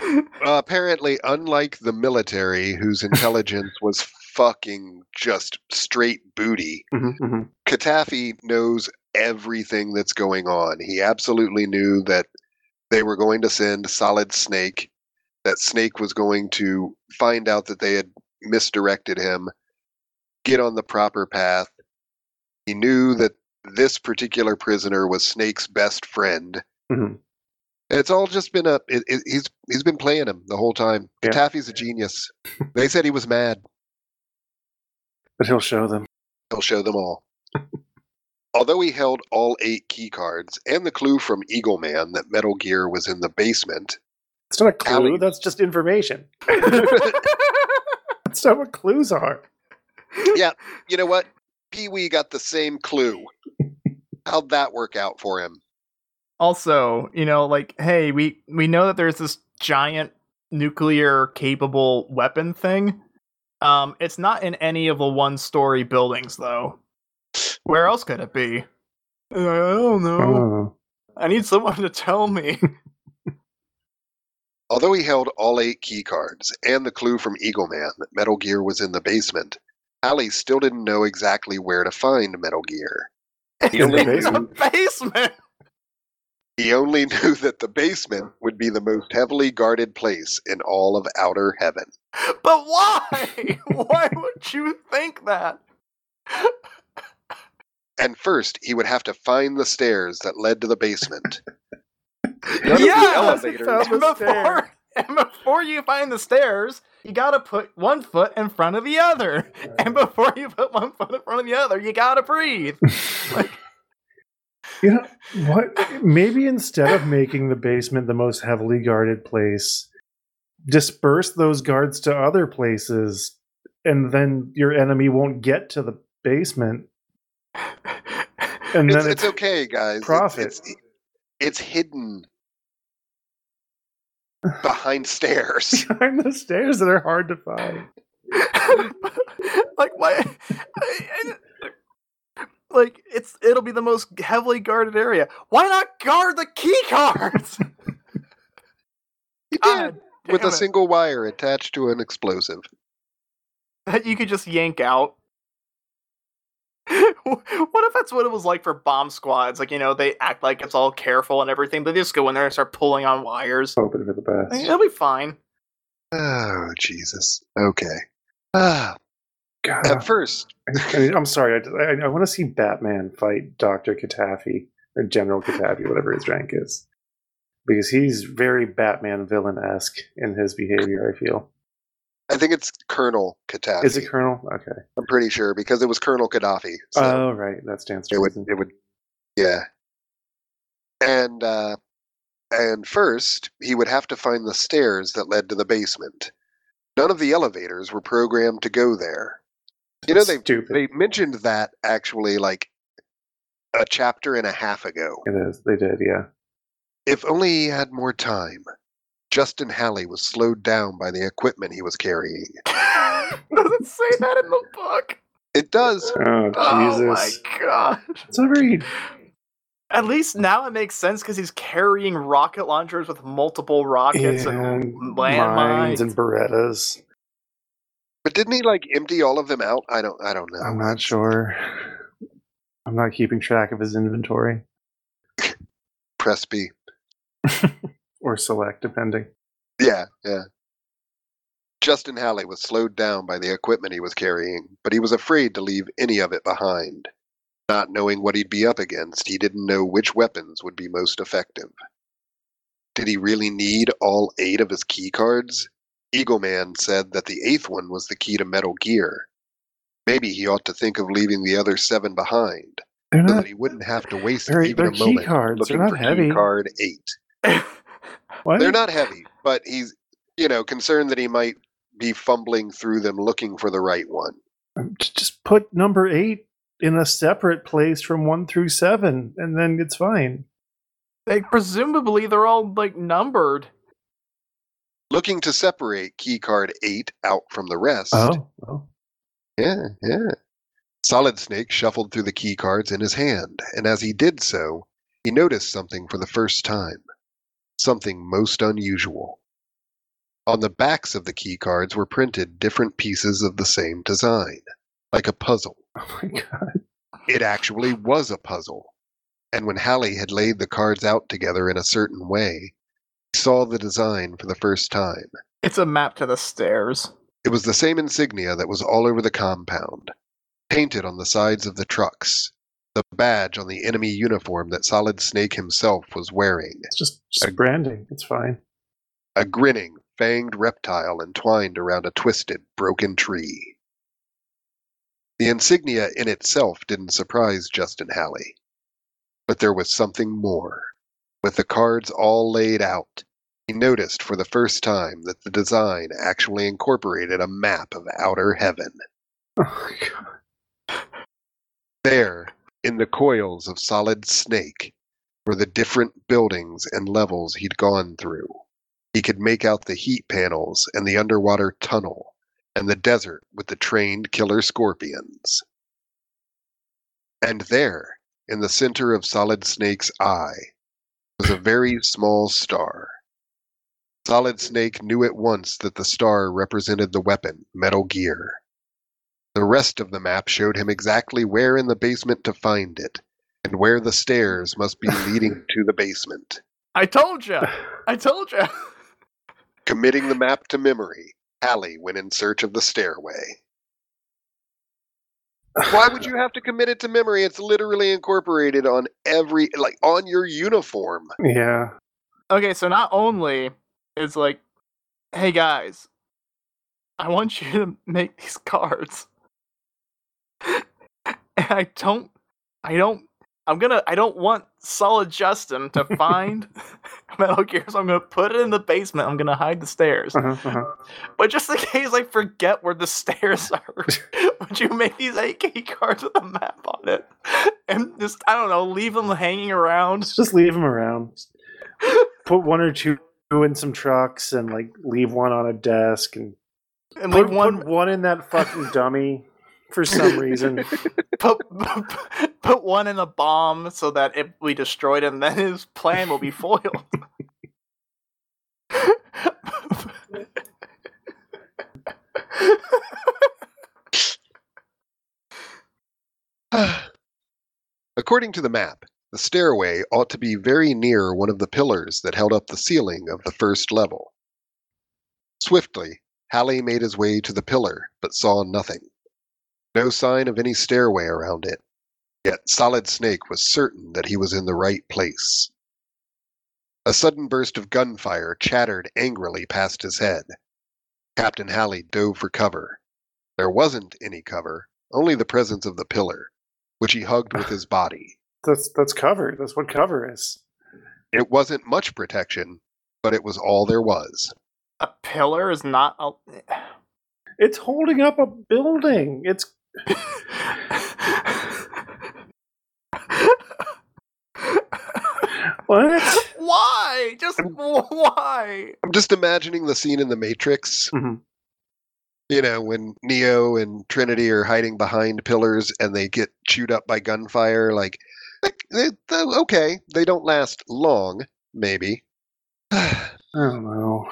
Uh, apparently, unlike the military, whose intelligence was fucking just straight booty, Mhm, mhm. Katafi knows everything that's going on. He absolutely knew that they were going to send Solid Snake, that Snake was going to find out that they had misdirected him, get on the proper path. He knew that this particular prisoner was Snake's best friend. Mhm. It's all just been a. It, it, he's he's been playing him the whole time. Yeah. Katafi's a genius. they said he was mad. But he'll show them. He'll show them all. Although he held all eight key cards and the clue from Eagle Man that Metal Gear was in the basement, It's not a clue. Halley. That's just information. That's not what clues are. Yeah, you know what? Pee Wee got the same clue. How'd that work out for him? also, you know, like, hey, we we know that there's this giant nuclear capable weapon thing. Um, it's not in any of the one story buildings though. Where else could it be? I don't know. Oh. I need someone to tell me. Although he held all eight key cards and the clue from Eagle Man that Metal Gear was in the basement, Halley still didn't know exactly where to find Metal Gear. He In the only, basement. the basement. he only knew that the basement would be the most heavily guarded place in all of outer heaven. But why? why would you think that? And first, he would have to find the stairs that led to the basement. None of the Yeah, elevators. Found the before, and before you find the stairs, you gotta put one foot in front of the other. And before you put one foot in front of the other, you gotta breathe. Like, You know what? Maybe instead of making the basement the most heavily guarded place, disperse those guards to other places, and then your enemy won't get to the basement. And It's, then it's okay, guys. It's- profit. It's, it's hidden behind stairs. behind the stairs that are hard to find. like why? Like it's it'll be the most heavily guarded area. Why not guard the key cards? You ah, did with a it. single wire attached to an explosive. that you could just yank out. what if that's what it was like for bomb squads? Like, you know, they act like it's all careful and everything, but they just go in there and start pulling on wires. Hoping for the I mean, best. it'll be fine. Oh Jesus. Okay. Ah, God, at first, I mean, I'm sorry. I, I, I want to see Batman fight Doctor Katafi or General Katafi, whatever his rank is, because he's very Batman villain esque in his behavior. I feel. I think it's Colonel Gaddafi. Is it Colonel? Okay. I'm pretty sure because it was Colonel Gaddafi. So Oh, right. That stands to it would reason. it would yeah. And uh and first he would have to find the stairs that led to the basement. None of the elevators were programmed to go there. You know they Stupid. they mentioned that actually like a chapter and a half ago. it is. They did. Yeah. If only he had more time. Justin Halley was slowed down by the equipment he was carrying. Does it say that in the book? It does. Oh Oh my Jesus! god. It's not very. At least now it makes sense because he's carrying rocket launchers with multiple rockets Yeah, and mines landmines. and Berettas. But didn't he like empty all of them out? I don't I don't know. I'm not sure. I'm not keeping track of his inventory Presby. or select, depending. Yeah, yeah. Justin Halley was slowed down by the equipment he was carrying, but he was afraid to leave any of it behind. Not knowing what he'd be up against, he didn't know which weapons would be most effective. Did he really need all eight of his key cards? Eagle Man said that the eighth one was the key to Metal Gear. Maybe he ought to think of leaving the other seven behind, They're so not. that he wouldn't have to waste They're, even they're a key moment cards. looking They're for heavy. key card eight. What? They're not heavy, but he's, you know, concerned that he might be fumbling through them looking for the right one. Um, just put number eight in a separate place from one through seven, and then it's fine. Like presumably they're all like numbered. Looking to separate keycard 8 out from the rest. Oh, oh. Yeah, yeah. Solid Snake shuffled through the keycards in his hand, and as he did so, he noticed something for the first time. Something most unusual. On the backs of the keycards were printed different pieces of the same design, like a puzzle. oh my god. It actually was a puzzle. And when Halley had laid the cards out together in a certain way, he saw the design for the first time. It's a map to the stairs. It was the same insignia that was all over the compound, painted on the sides of the trucks, the badge on the enemy uniform that Solid Snake himself was wearing, It's just, just A- branding. It's fine. a grinning, fanged reptile entwined around a twisted, broken tree. The insignia in itself didn't surprise Justin Halley. But there was something more. With the cards all laid out, he noticed for the first time that the design actually incorporated a map of outer heaven. Oh my god. There, in the coils of solid snake, were the different buildings and levels he'd gone through. He could make out the heat panels and the underwater tunnel, and the desert with the trained killer scorpions. And there, in the center of Solid Snake's eye, was a very small star. Solid Snake knew at once that the star represented the weapon, Metal Gear. The rest of the map showed him exactly where in the basement to find it, and where the stairs must be leading to the basement. I told you. I told you. Committing the map to memory, Halley went in search of the stairway. Why would you have to commit it to memory? It's literally incorporated on every, like, on your uniform. Yeah. Okay, so not only is like, hey guys, I want you to make these cards. I don't I don't I'm gonna I don't want solid Justin to find Metal Gear, so I'm gonna put it in the basement. I'm gonna hide the stairs. Uh-huh, uh-huh. But just in case I forget where the stairs are, would you make these key cards with a map on it? And just I don't know, leave them hanging around. Just leave them around. Put one or two in some trucks and like leave one on a desk and And put leave one put one in that fucking dummy for some reason. put, put one in a bomb so that if we destroyed him, then his plan will be foiled. According to the map, the stairway ought to be very near one of the pillars that held up the ceiling of the first level. Swiftly, Halley made his way to the pillar, but saw nothing. No sign of any stairway around it. Yet Solid Snake was certain that he was in the right place. A sudden burst of gunfire chattered angrily past his head. Captain Halley dove for cover. There wasn't any cover, only the presence of the pillar, which he hugged with his body. That's that's cover. That's what cover is. It wasn't much protection, but it was all there was. a pillar is not a. It's holding up a building. It's what? why? Just why? I'm just imagining the scene in The Matrix, Mhm. you know, when Neo and Trinity are hiding behind pillars and they get chewed up by gunfire. Like, like, they- they- okay, they don't last long, maybe. I don't know.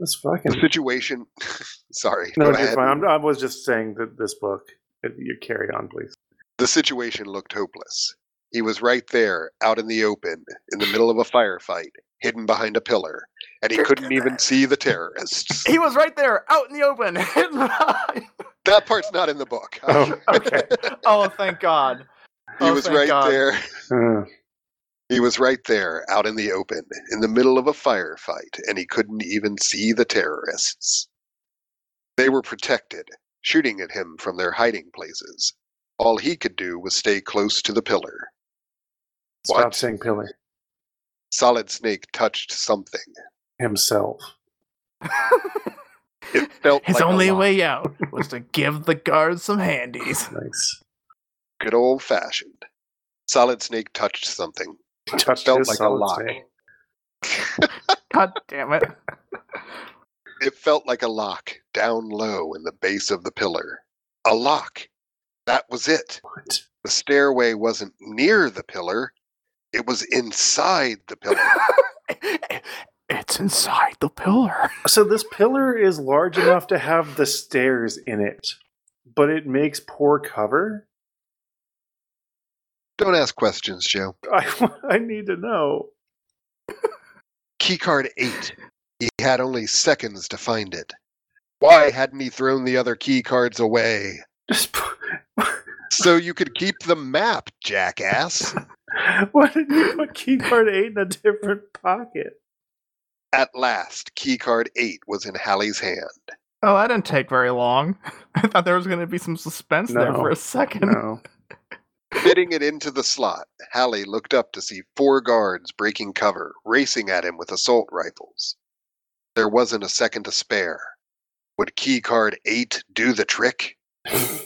This fucking The situation. sorry. no, go ahead. fine. I'm, I was just saying that this book. You carry on, please. The situation looked hopeless. He was right there, out in the open, in the middle of a firefight, hidden behind a pillar, and he couldn't even see the terrorists. He was right there, out in the open, hidden behind. That part's not in the book. Oh, okay. Oh, thank God. he oh, was right God. there. Uh, He was right there, out in the open, in the middle of a firefight, and he couldn't even see the terrorists. They were protected, shooting at him from their hiding places. All he could do was stay close to the pillar. stop What? saying pillar Solid Snake touched something. himself. It felt His like only lock. way out was to give the guards some handies. Nice. Good old fashioned. Solid Snake touched something. Touched felt like a solid lock. God damn it. It felt like a lock down low in the base of the pillar. A lock. That was it. What? The stairway wasn't near the pillar, it was inside the pillar. it's inside the pillar. So this pillar is large enough to have the stairs in it, but it makes poor cover. Don't ask questions, Joe. I, I need to know. Keycard 8. He had only seconds to find it. Why hadn't he thrown the other key cards away? So you could keep the map, jackass. why didn't you put keycard eight in a different pocket? At last, keycard 8 was in Halley's hand. Oh, that didn't take very long. I thought there was going to be some suspense there for a second. No. Fitting it into the slot, Halley looked up to see four guards breaking cover, racing at him with assault rifles. There wasn't a second to spare. Would key card 8 do the trick? I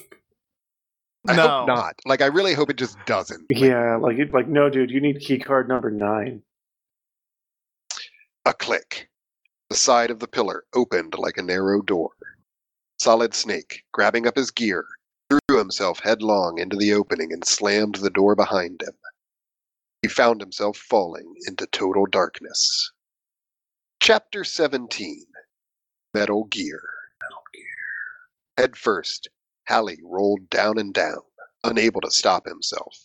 No. hope not. Like, I really hope it just doesn't. Like, Yeah, like like no, dude, you need key card number nine. A click. The side of the pillar opened like a narrow door. Solid Snake, grabbing up his gear, threw himself headlong into the opening and slammed the door behind him. He found himself falling into total darkness. Chapter 17 Metal Gear. Head first, Halley rolled down and down, unable to stop himself.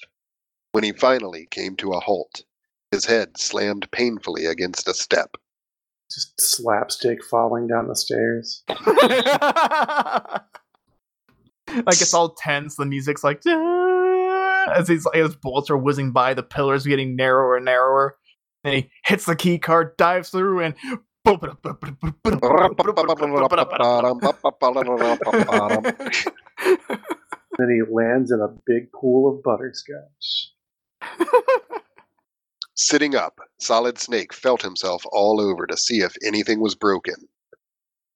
When he finally came to a halt, his head slammed painfully against a step. Just slapstick falling down the stairs. like it's all tense. The music's like as these as bullets are whizzing by. The pillars getting narrower and narrower. Then he hits the key card, dives through, and Then he lands in a big pool of butterscotch. Sitting up, Solid Snake felt himself all over to see if anything was broken.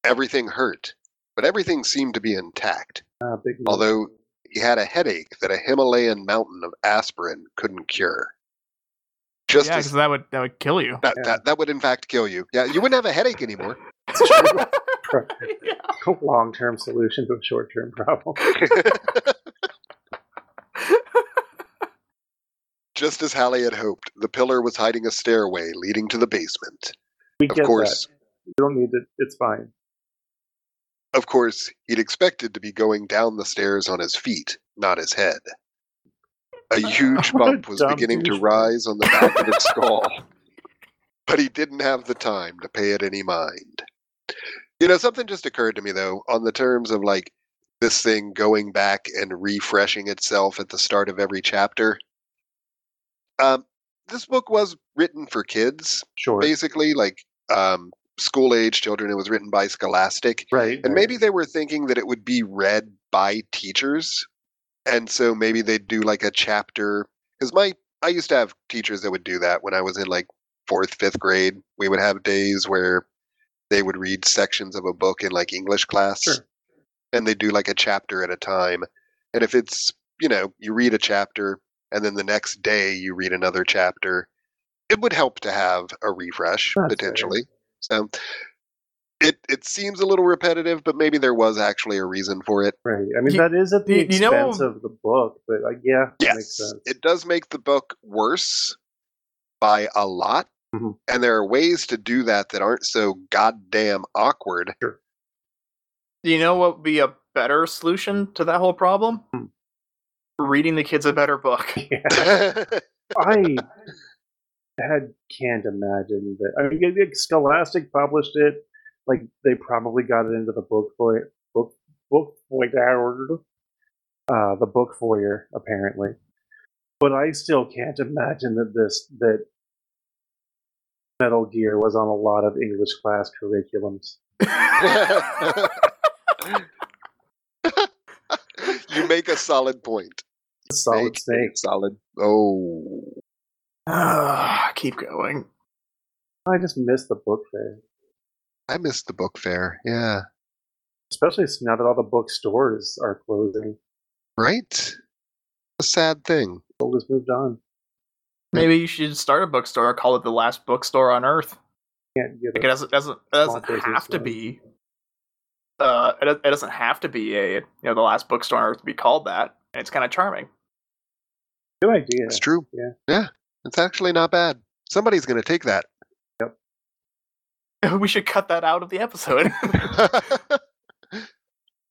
Everything hurt, but everything seemed to be intact, Ah, although he had a headache that a Himalayan mountain of aspirin couldn't cure. Just yeah, because that would that would kill you. that, Yeah. that that would in fact kill you. Yeah, you wouldn't have a headache anymore. long term solution to a short term problem. Just as Halley had hoped, the pillar was hiding a stairway leading to the basement. We Of get course, that. You don't need it. It's fine. of course, he'd expected to be going down the stairs on his feet, not his head. A huge bump was beginning to rise on the back of his skull, but he didn't have the time to pay it any mind. You know, something just occurred to me though, on the terms of like this thing going back and refreshing itself at the start of every chapter. Um, this book was written for kids, Sure. basically, like um, school age children. It was written by Scholastic. Right. And right. maybe they were thinking that it would be read by teachers. And so maybe they'd do like a chapter. Because my, I used to have teachers that would do that when I was in like fourth, fifth grade. We would have days where they would read sections of a book in like English class. Sure. And they do like a chapter at a time. And if it's, you know, you read a chapter and then the next day you read another chapter, it would help to have a refresh That's fair. potentially. So it it seems a little repetitive, but maybe there was actually a reason for it. Right. I mean, You- that is at the you- you know- expense of the book, but like, yeah, that makes Yes, sense. it does make the book worse by a lot, Mhm. and there are ways to do that that aren't so goddamn awkward. Sure. Do you know what would be a better solution to that whole problem? Hmm. Reading the kids a better book. Yeah. I had can't imagine that. I mean, Scholastic published it. Like they probably got it into the book for book book like that uh, the book foyer apparently. But I still can't imagine that this that Metal Gear was on a lot of English class curriculums. you make a solid point. Solid Make Snake. Solid. Oh, Ah, keep going. I just missed the book fair, I missed the book fair. Yeah, especially now that all the bookstores are closing. right. A sad thing. World has moved on. Maybe you should start a bookstore and call it the last bookstore on earth. Can't get Like it. it doesn't doesn't it doesn't have to be. Uh, it, it doesn't have to be a you know the last bookstore on earth to be called that. And it's kind of charming. Good idea. It's true. Yeah. Yeah. It's actually not bad. Somebody's going to take that. we should cut that out of the episode.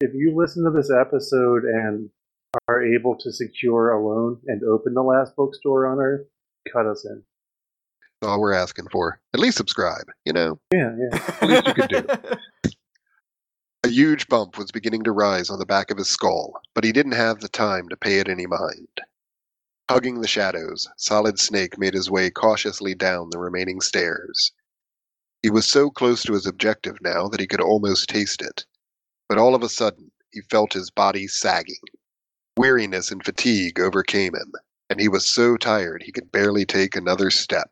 If you listen to this episode and are able to secure a loan and open the last bookstore on earth, cut us in. That's all we're asking for. At least subscribe, you know. Yeah, yeah. At least you could do. A huge bump was beginning to rise on the back of his skull, but he didn't have the time to pay it any mind. Hugging the shadows, Solid Snake made his way cautiously down the remaining stairs. He was so close to his objective now that he could almost taste it. But all of a sudden, he felt his body sagging. Weariness and fatigue overcame him, and he was so tired he could barely take another step.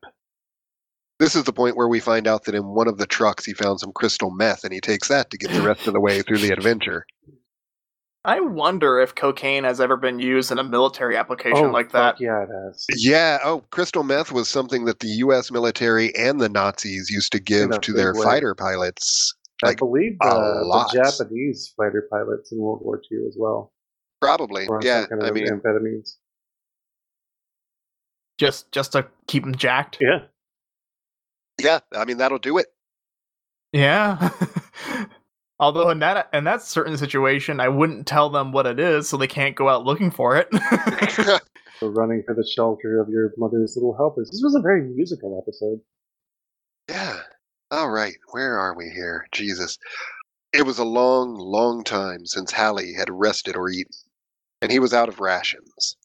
This is the point where we find out that in one of the trucks he found some crystal meth and he takes that to get the rest of the way through the adventure. I wonder if cocaine has ever been used in a military application oh, like fuck that. Yeah, it has. Yeah, oh, crystal meth was something that the US military and the Nazis used to give to their way. fighter pilots. I believe a uh, the. Japanese fighter pilots in World War II as well. Probably. Yeah, some kind I mean, amphetamines. Just just to keep them jacked. Yeah, yeah, I mean that'll do it. Yeah. Although in that in that certain situation, I wouldn't tell them what it is, so they can't go out looking for it. so running for the shelter of your mother's little helpers. This was a very musical episode. Yeah. All right. Where are we here? Jesus. It was a long, long time since Halley had rested or eaten, and he was out of rations.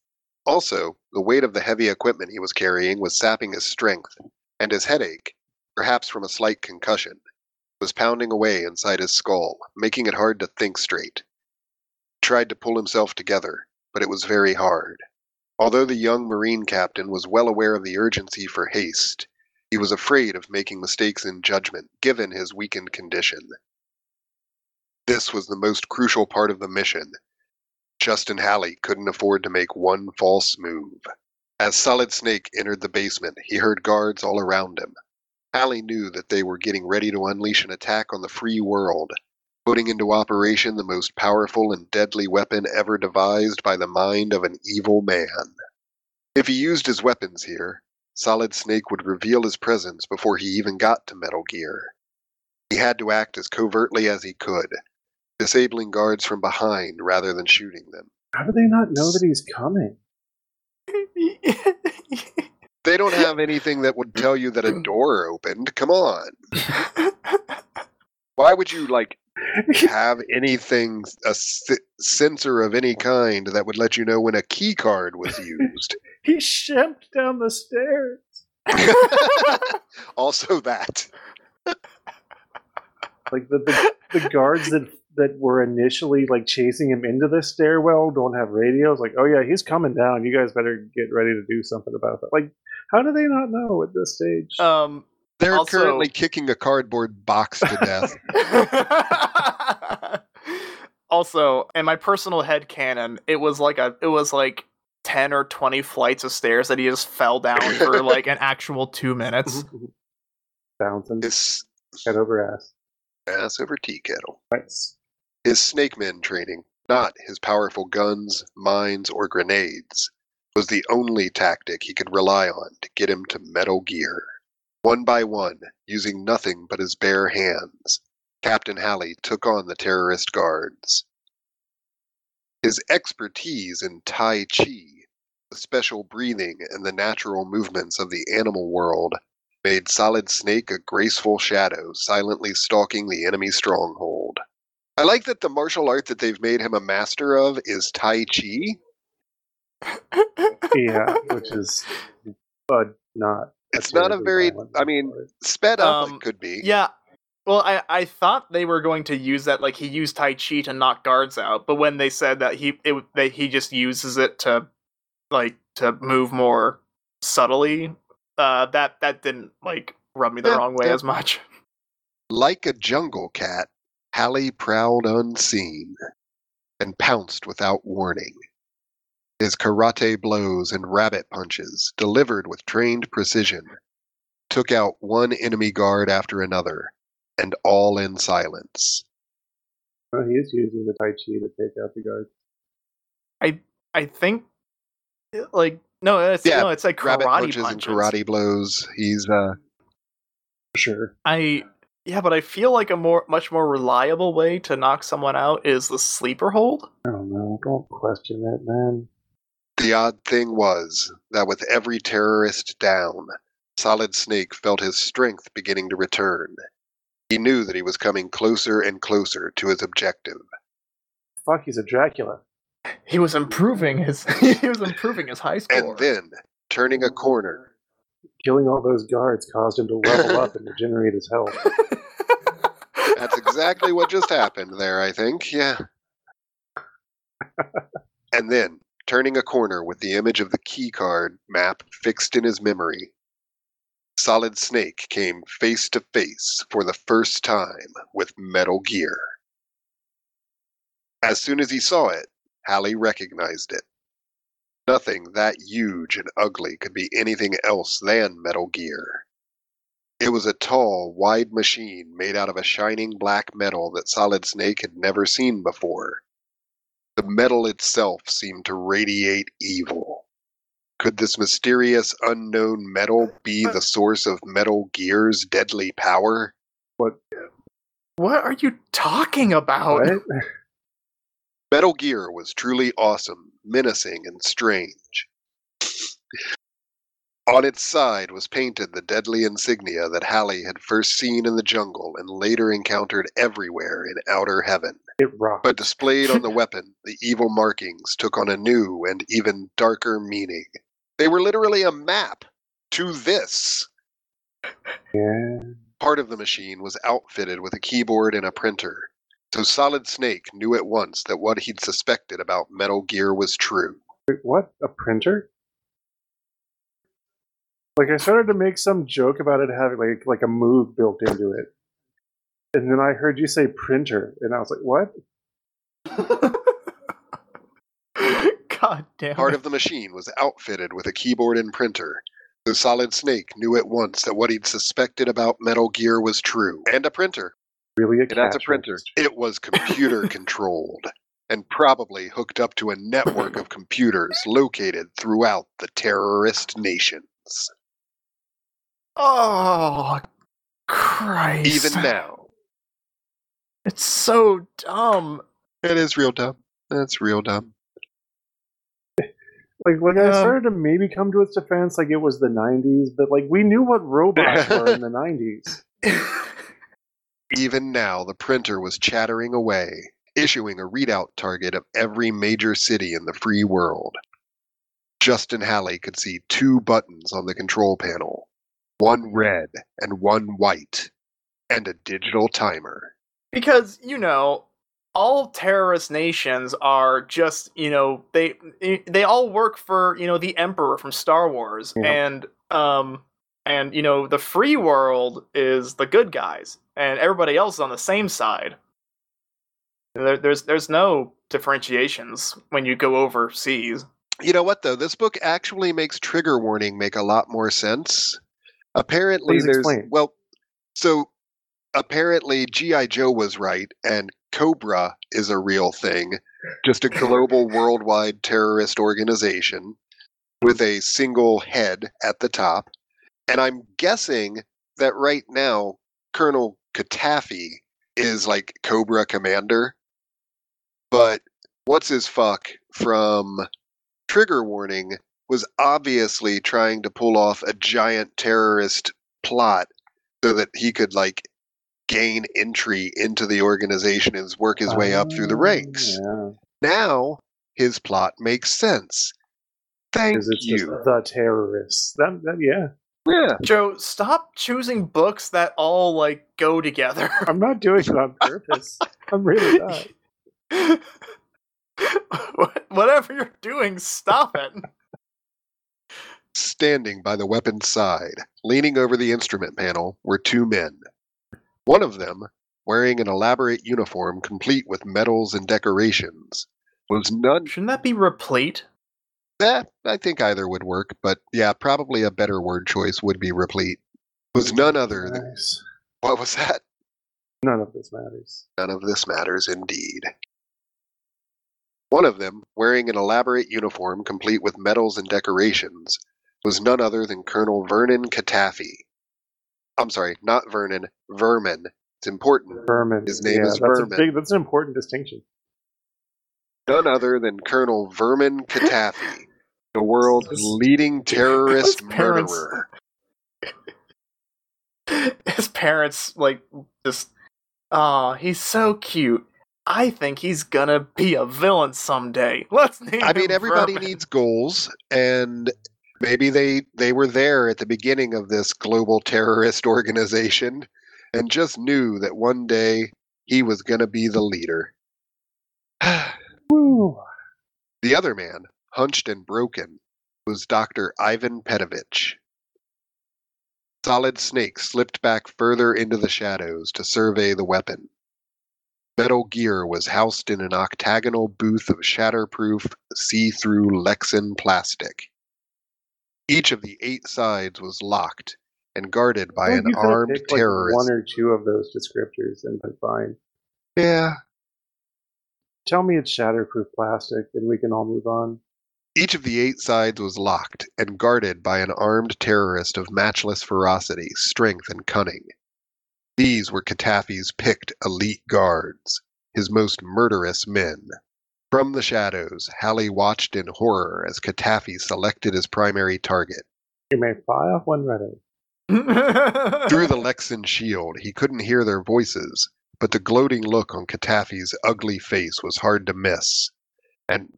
Also, the weight of the heavy equipment he was carrying was sapping his strength, and his headache, perhaps from a slight concussion, was pounding away inside his skull, making it hard to think straight. He tried to pull himself together, but it was very hard. Although the young Marine captain was well aware of the urgency for haste, he was afraid of making mistakes in judgment given his weakened condition. This was the most crucial part of the mission. Justin Halley couldn't afford to make one false move. As Solid Snake entered the basement, he heard guards all around him. Halley knew that they were getting ready to unleash an attack on the free world, putting into operation the most powerful and deadly weapon ever devised by the mind of an evil man. If he used his weapons here, Solid Snake would reveal his presence before he even got to Metal Gear. He had to act as covertly as he could, disabling guards from behind rather than shooting them. How do they not know that he's coming? They don't have anything that would tell you that a door opened. Come on. Why would you like have anything a s- sensor of any kind that would let you know when a key card was used? he shimped down the stairs. also that. Like the, the, the guards that that were initially like chasing him into the stairwell don't have radios. Like, oh yeah, he's coming down. You guys better get ready to do something about that. Like, how do they not know at this stage? um, They're Also- currently kicking a cardboard box to death. also, in my personal head canon, it was like a it was like ten or twenty flights of stairs that he just fell down for like an actual two minutes. Bouncing His head over ass. ass over tea kettle. Nice. His snake men training, not his powerful guns, mines, or grenades, was the only tactic he could rely on to get him to Metal Gear. One by one, using nothing but his bare hands, Captain Halley took on the terrorist guards. His expertise in Tai Chi, the special breathing and the natural movements of the animal world, made Solid Snake a graceful shadow silently stalking the enemy stronghold. I like that the martial art that they've made him a master of is Tai Chi. Yeah, which is, but not. It's not a very, I mean, martial sped up Um, it could be. Yeah. Well, I, I thought they were going to use that like he used Tai Chi to knock guards out, but when they said that he it that he just uses it to like to move more subtly, uh that that didn't like rub me the Yeah, wrong way yeah. as much. Like a jungle cat, Halley prowled unseen and pounced without warning. His karate blows and rabbit punches, delivered with trained precision, took out one enemy guard after another, and all in silence. Oh, he is using the Tai Chi to take out the guards. I I think like no, it's Yeah, no, it's like rabbit karate punches, punches. and karate blows. He's uh, sure. I yeah, but I feel like a more much more reliable way to knock someone out is the sleeper hold. I don't know. Don't question it, man. The odd thing was that with every terrorist down, Solid Snake felt his strength beginning to return. He knew that he was coming closer and closer to his objective. Fuck, he's a Dracula. He was improving his he was improving his high score. And then, turning a corner, Killing all those guards caused him to level up and regenerate his health. that's exactly what just happened there, I think. Yeah. And then, turning a corner with the image of the key card map fixed in his memory, Solid Snake came face to face for the first time with Metal Gear. As soon as he saw it, Halley recognized it. Nothing that huge and ugly could be anything else than Metal Gear. It was a tall, wide machine made out of a shining black metal that Solid Snake had never seen before. The metal itself seemed to radiate evil. Could this mysterious, unknown metal be the source of Metal Gear's deadly power? What? what are you talking about? What? Metal Gear was truly awesome, menacing, and strange. On its side was painted the deadly insignia that Halley had first seen in the jungle and later encountered everywhere in outer heaven. It rocked. But displayed on the weapon, the evil markings took on a new and even darker meaning. They were literally a map to this. yeah. Part of the machine was outfitted with a keyboard and a printer. So Solid Snake knew at once that what he'd suspected about Metal Gear was true. Wait, what? A printer? Like I started to make some joke about it having like like a move built into it, and then I heard you say printer, and I was like, "What?" God damn. Part it. of the machine was outfitted with a keyboard and printer. The Solid Snake knew at once that what he'd suspected about Metal Gear was true. And a printer. Really, a It has a printer. register. It was computer controlled and probably hooked up to a network of computers located throughout the terrorist nations. Oh, Christ. Even now. It's so dumb. It is real dumb. That's real dumb. Like, like I Um, started to maybe come to its defense, like it was the '90s, but like we knew what robots were in the '90s. Even now, the printer was chattering away, issuing a readout target of every major city in the free world. Justin Halley could see two buttons on the control panel one red and one white, and a digital timer. Because you know all terrorist nations are just you know they they all work for you know the emperor from star wars Yeah. and um and you know the free world is the good guys and everybody else is on the same side there, there's there's no differentiations when you go overseas You know what, though? This book actually makes trigger warning make a lot more sense. Apparently, Please there's. explain. Well, so apparently, G.I. Joe was right, and Cobra is a real thing, just a global worldwide terrorist organization with a single head at the top. And I'm guessing that right now, Colonel Katafi is like Cobra Commander. But what's his fuck from Trigger Warning was obviously trying to pull off a giant terrorist plot so that he could like gain entry into the organization and work his way up through the oh, ranks. Oh, Now his plot makes sense. Thank Because it's just you. the terrorists. That, that yeah. Yeah. joe stop choosing books that all like go together I'm not doing it on purpose. I'm really not. whatever you're doing stop it Standing by the weapon's side, leaning over the instrument panel, were two men. One of them, wearing an elaborate uniform complete with medals and decorations, was none. Shouldn't that be replete? Eh, I think either would work, but yeah, probably a better word choice would be replete. Was none other than. Nice. What was that? None of this matters. None of this matters indeed. One of them, wearing an elaborate uniform complete with medals and decorations, was none other than Colonel Vernon Katafi. I'm sorry, not Vernon, Vermin. It's important. Vermin. His name yeah, is that's Vermin. A big, that's an important distinction. None other than Colonel Vermin Katafi, the world's leading terrorist his parents- murderer. His parents like just oh, he's so cute. I think he's gonna be a villain someday. Let's name I mean, everybody Vermin. needs goals, and maybe they they were there at the beginning of this global terrorist organization, and just knew that one day he was going to be the leader. The other man, hunched and broken, was Doctor Ivan Petovich. Solid Snake slipped back further into the shadows to survey the weapon. Metal Gear was housed in an octagonal booth of shatterproof, see through Lexan plastic. Each of the eight sides was locked and guarded by Well, an armed picked, like, terrorist. one or two of those descriptors and been fine. Yeah. Tell me it's shatterproof plastic, and we can all move on. Each of the eight sides was locked and guarded by an armed terrorist of matchless ferocity, strength, and cunning. These were Katafi's picked elite guards, his most murderous men. From the shadows, Halley watched in horror as Katafi selected his primary target. You may fire when ready. Through the Lexan shield, he couldn't hear their voices, but the gloating look on Katafi's ugly face was hard to miss. And,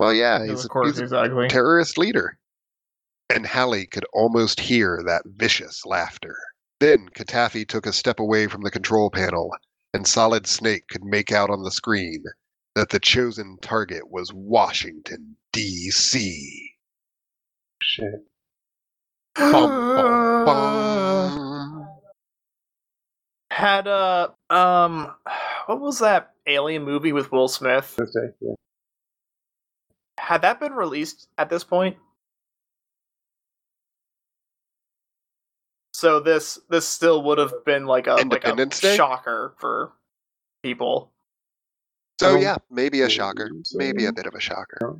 well, yeah, he's, of course, he's a exactly. terrorist leader. And Halley could almost hear that vicious laughter. Then Katafi took a step away from the control panel, and Solid Snake could make out on the screen that the chosen target was Washington, D.C. Shit. Bum, bum, bum. Had a um what was that alien movie with Will Smith? This day, yeah. Had that been released at this point? So this this still would have been like a like a Day? shocker for people. So yeah, maybe a shocker. so. Maybe a bit of a shocker.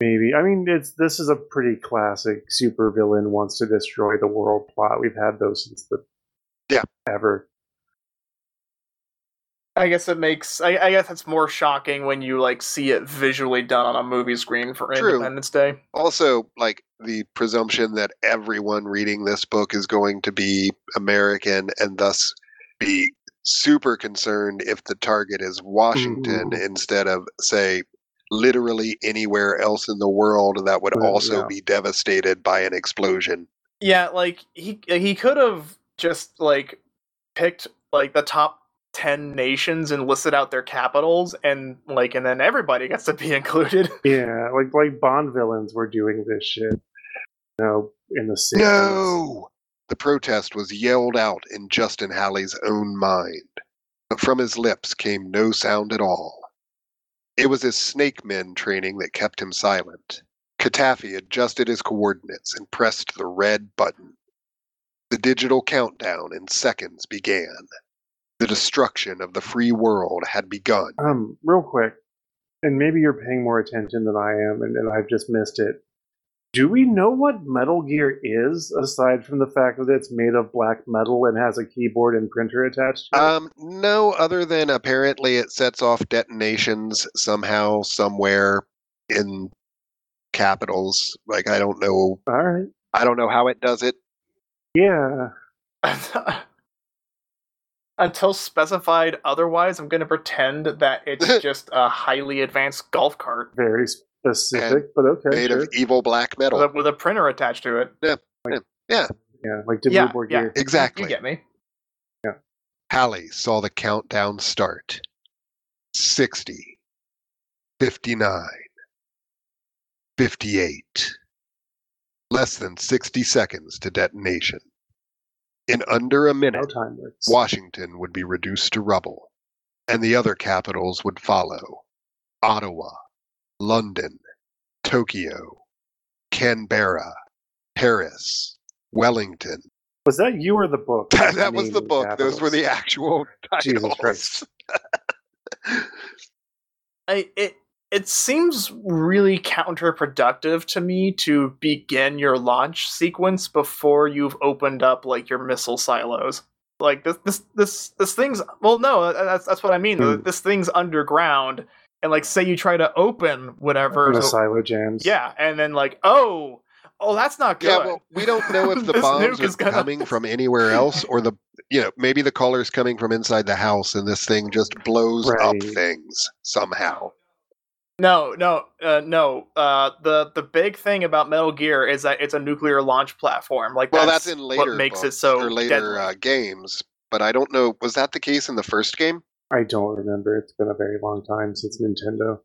Maybe. I mean, it's this is a pretty classic supervillain wants to destroy the world plot. We've had those since the Yeah. ever. I guess it makes I, I guess it's more shocking when you like see it visually done on a movie screen for True. Independence Day. Also, like the presumption that everyone reading this book is going to be American and thus be super concerned if the target is Washington Mhm. instead of, say, literally anywhere else in the world that would also yeah. be devastated by an explosion. Yeah, like he he could have just like picked like the top 10 nations and listed out their capitals and like and then everybody gets to be included. Yeah, like like Bond villains were doing this shit. You know, in the 60s. No! The protest was yelled out in Justin Halley's own mind, but from his lips came no sound at all. It was his snake men training that kept him silent. Katafi adjusted his coordinates and pressed the red button. The digital countdown in seconds began. The destruction of the free world had begun. Um, real quick, and maybe you're paying more attention than I am, and, and I've just missed it. Do we know what Metal Gear is, aside from the fact that it's made of black metal and has a keyboard and printer attached to it? Um, no, other than apparently it sets off detonations somehow, somewhere in capitals. Like I don't know, All right. I don't know how it does it. Yeah. Until specified otherwise, I'm going to pretend that it's just a highly advanced golf cart Very specific, but okay. Made sure. of evil black metal. with a, with a printer attached to it. yeah, Yeah, yeah, like Dimmu Yeah, Borgir. yeah. exactly. You get me. Yeah. Halley saw the countdown start. 60, 59, 58. Less than 60 seconds to detonation. In under a minute, time. Washington would be reduced to rubble, and the other capitals would follow Ottawa, London, Tokyo, Canberra, Paris, Wellington. Was that you or the book? That, that was the naming book. Those were the capitals? actual Jesus titles. Christ. I it it seems really counterproductive to me to begin your launch sequence before you've opened up like your missile silos. Like this this this this thing's well no that's that's what I mean. Hmm. This thing's underground and like say you try to open whatever the so- silo jams. yeah and then like oh oh that's not good. Yeah, well, we don't know if the bombs nuke are is gonna- coming from anywhere else or the, you know, maybe the caller's coming from inside the house and this thing just blows up things somehow. No, no, uh, no. Uh, the the big thing about Metal Gear is that it's a nuclear launch platform. Like Well, that's, that's, in later what makes it so or later deadly. uh, games, but I don't know. Was that the case in the first game? I don't remember. It's been a very long time since Nintendo.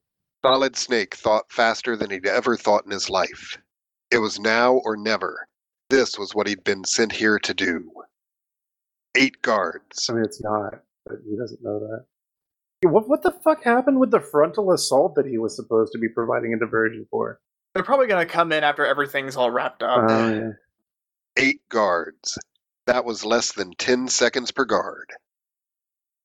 Solid Snake thought faster than he'd ever thought in his life. It was now or never. This was what he'd been sent here to do. Eight guards. I mean, it's not, but he doesn't know that. What what the fuck happened with the frontal assault that he was supposed to be providing a diversion for? They're probably gonna come in after everything's all wrapped up. Oh, yeah. Eight guards. That was less than 10 seconds per guard.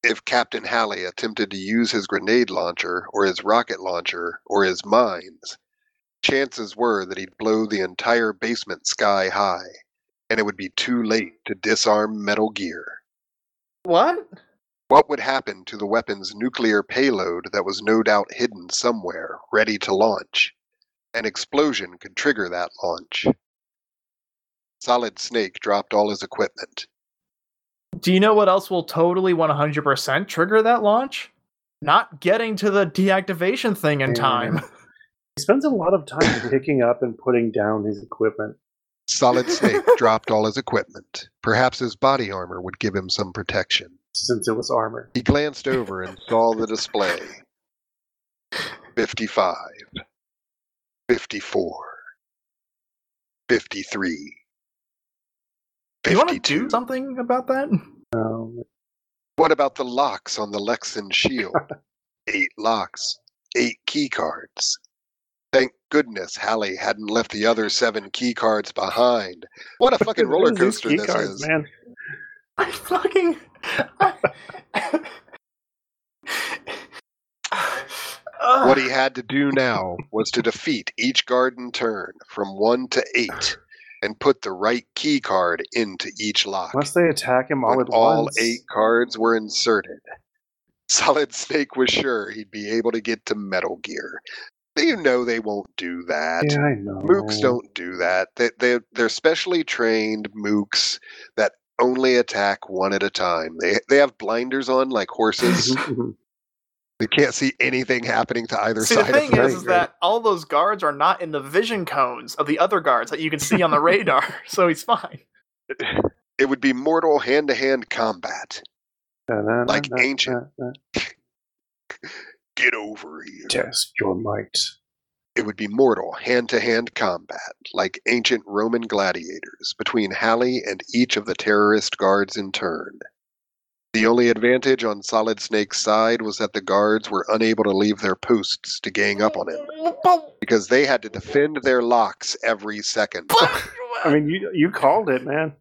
If Captain Halley attempted to use his grenade launcher, or his rocket launcher, or his mines, chances were that he'd blow the entire basement sky high, and it would be too late to disarm Metal Gear. what? What would happen to the weapon's nuclear payload that was no doubt hidden somewhere, ready to launch? An explosion could trigger that launch. Solid Snake dropped all his equipment. Do you know what else will totally 100% trigger that launch? Not getting to the deactivation thing in Yeah. time. He spends a lot of time picking up and putting down his equipment. Solid Snake dropped all his equipment. Perhaps his body armor would give him some protection. Since it was armor. He glanced over and saw the display 55, 54, 53. Do you want to do something about that? Um, What about the locks on the Lexan shield? eight locks, eight key cards. Thank goodness Halley hadn't left the other seven key cards behind. What a fucking roller what is these coaster key this cards, is. man. I fucking. What he had to do now was to defeat each garden turn from one to eight and put the right key card into each lock. Unless they attack him all when all once. eight cards were inserted. Solid Snake was sure he'd be able to get to Metal Gear. You know they won't do that. Yeah, I know. Mooks don't do that. They, they, they're specially trained mooks that only attack one at a time. They, they have blinders on like horses. They can't see anything happening to either See, the side thing of them. is, is that all those guards are not in the vision cones of the other guards that you can see on the radar, so he's fine. It would be mortal hand to hand combat. Like ancient. Get over here. Test your might. It would be mortal hand to hand combat, like ancient Roman gladiators, between Halley and each of the terrorist guards in turn. The only advantage on Solid Snake's side was that the guards were unable to leave their posts to gang up on him, because they had to defend their locks every second. I mean, you you called it, man.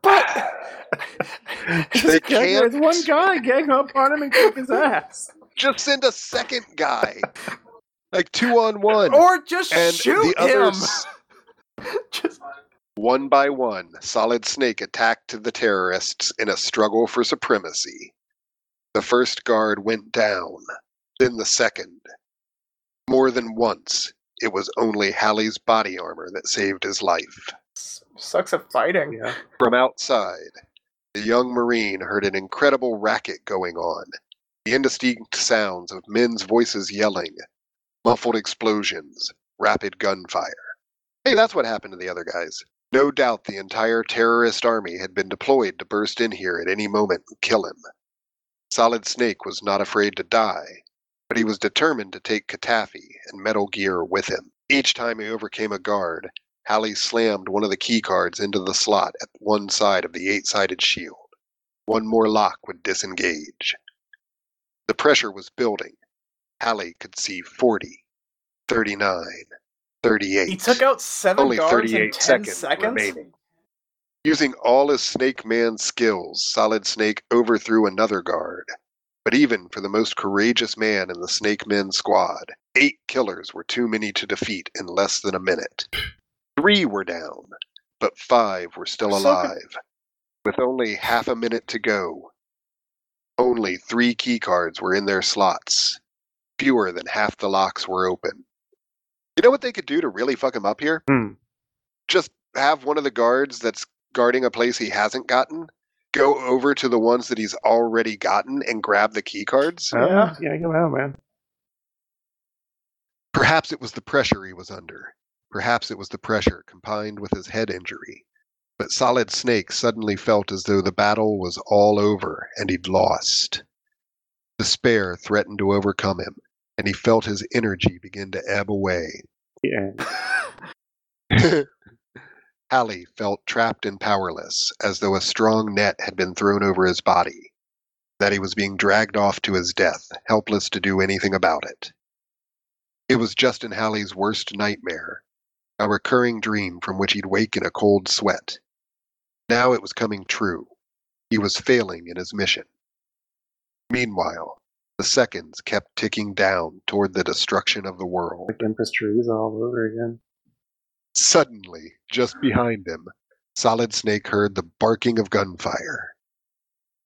but They can't- There's one guy gang up on him and kick his ass. Just send a second guy, like two on one, or just and shoot the him. others. just One by one, Solid Snake attacked the terrorists in a struggle for supremacy. The first guard went down, then the second. More than once, it was only Halley's body armor that saved his life. sucks at fighting. Yeah. From outside, the young Marine heard an incredible racket going on. The indistinct sounds of men's voices yelling, muffled explosions, rapid gunfire. Hey, that's what happened to the other guys. No doubt the entire terrorist army had been deployed to burst in here at any moment and kill him. Solid Snake was not afraid to die, but he was determined to take Katafi and Metal Gear with him. Each time he overcame a guard, Halley slammed one of the key cards into the slot at one side of the eight sided shield. One more lock would disengage. The pressure was building. Halley could see 40, 39, 38. He took out seven Only guards 38 in ten seconds, seconds. remaining. Using all his Snake Man skills, Solid Snake overthrew another guard. But even for the most courageous man in the Snake Men squad, eight killers were too many to defeat in less than a minute. Three were down, but five were still So alive. With only half a minute to go, only three key cards were in their slots. Fewer than half the locks were open. You know what they could do to really fuck him up here? Hmm. Just have one of the guards that's guarding a place he hasn't gotten go over to the ones that he's already gotten and grab the key cards. Yeah. Yeah, go ahead, man. Perhaps it was the pressure he was under. Perhaps it was the pressure combined with his head injury. But Solid Snake suddenly felt as though the battle was all over and he'd lost. Despair threatened to overcome him, and he felt his energy begin to ebb away. Yeah. Halley felt trapped and powerless, as though a strong net had been thrown over his body, that he was being dragged off to his death, helpless to do anything about it. It was Justin Halley's worst nightmare, a recurring dream from which he'd wake in a cold sweat. Now it was coming true. He was failing in his mission. Meanwhile, the seconds kept ticking down toward the destruction of the world. Like Empress Teresa all over again. Suddenly, just behind him, Solid Snake heard the barking of gunfire.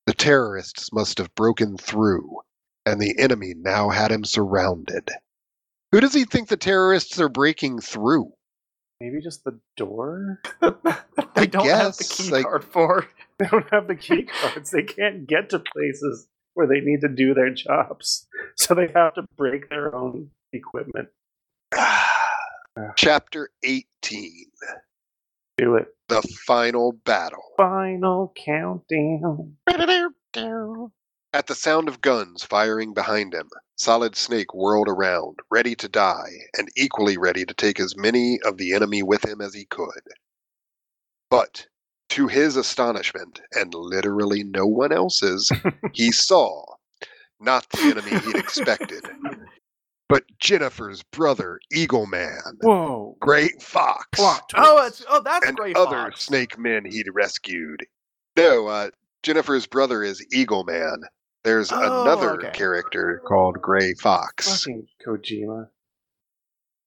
The terrorists must have broken through, and the enemy now had him surrounded. Who does he think the terrorists are breaking through? Maybe just the door? they don't have the guess, key like- card for. They don't have the key cards. They can't get to places where they need to do their jobs. So they have to break their own equipment. Chapter 18 Do it. The Final Battle. Final countdown. At the sound of guns firing behind him, Solid Snake whirled around, ready to die, and equally ready to take as many of the enemy with him as he could. But to his astonishment, and literally no one else's, he saw not the enemy he'd expected, but Jennifer's brother, Eagle Man, Whoa! Great Fox. Oh, it's oh that's and great. other Fox. snake men he'd rescued. No, uh, Jennifer's brother is Eagle Man. There's Oh, another okay. character called Gray Fox, Fucking Kojima.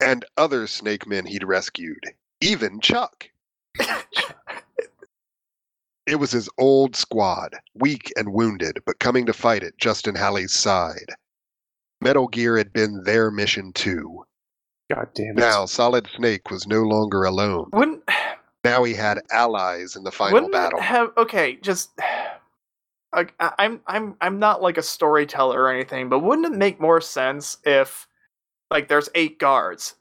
and other snake men he'd rescued, even Chuck. It was his old squad, weak and wounded, but coming to fight at Justin Halley's side. Metal Gear had been their mission too. God damn it! Now, Solid Snake was no longer alone. Wouldn't Now he had allies in the final wouldn't battle. have okay? Just like I- I'm I'm I'm not like a storyteller or anything, but wouldn't it make more sense if like there's eight guards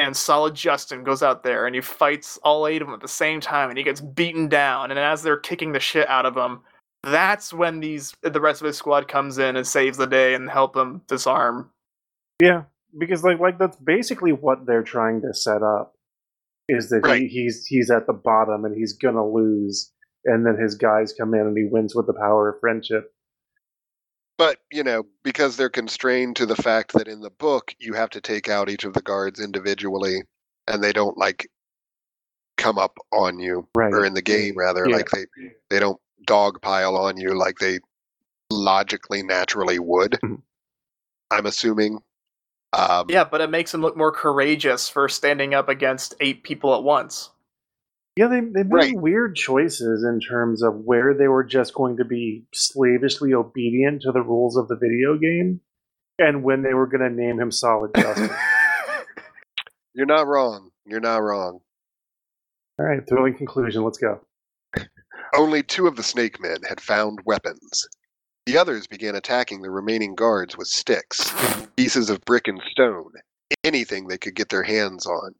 and Solid Justin goes out there and he fights all eight of them at the same time and he gets beaten down and as they're kicking the shit out of him, that's when these the rest of his squad comes in and saves the day and help him disarm. Yeah, because like like that's basically what they're trying to set up. Is that Right. he, he's he's at the bottom and he's gonna lose, and then his guys come in and he wins with the power of friendship. But, you know, because they're constrained to the fact that in the book you have to take out each of the guards individually and they don't like come up on you Right. or in the game rather Yeah. like they they don't dogpile on you like they logically naturally would. Mhm. I'm assuming. Um, Yeah, but it makes him look more courageous for standing up against eight people at once. Yeah, they they made Right. weird choices in terms of where they were just going to be slavishly obedient to the rules of the video game, and when they were going to name him Solid Justin. You're not wrong. You're not wrong. All right, thrilling conclusion. Let's go. Only two of the snake men had found weapons. The others began attacking the remaining guards with sticks, pieces of brick and stone, anything they could get their hands on.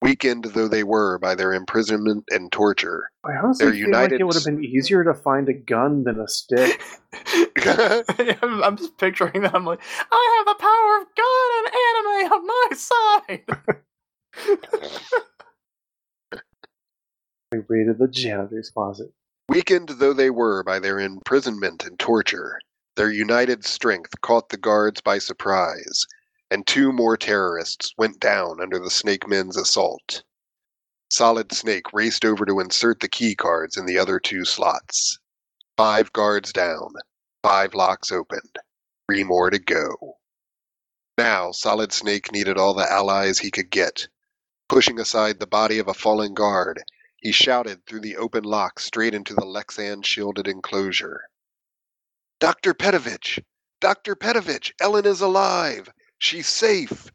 Weakened though they were by their imprisonment and torture, I honestly They're feel united like it would have been easier to find a gun than a stick. I'm, I'm just picturing that. I'm like, I have the power of God and anime on my side. They raided the janitor's closet. weakened though they were by their imprisonment and torture, their united strength caught the guards by surprise, and two more terrorists went down under the snake men's assault. Solid Snake raced over to insert the key cards in the other two slots. Five guards down, five locks opened, three more to go. Now, Solid Snake needed all the allies he could get. Pushing aside the body of a fallen guard, he shouted through the open lock straight into the Lexan shielded enclosure. Dr. Petovich! Dr. Petovich! Ellen is alive! She's safe!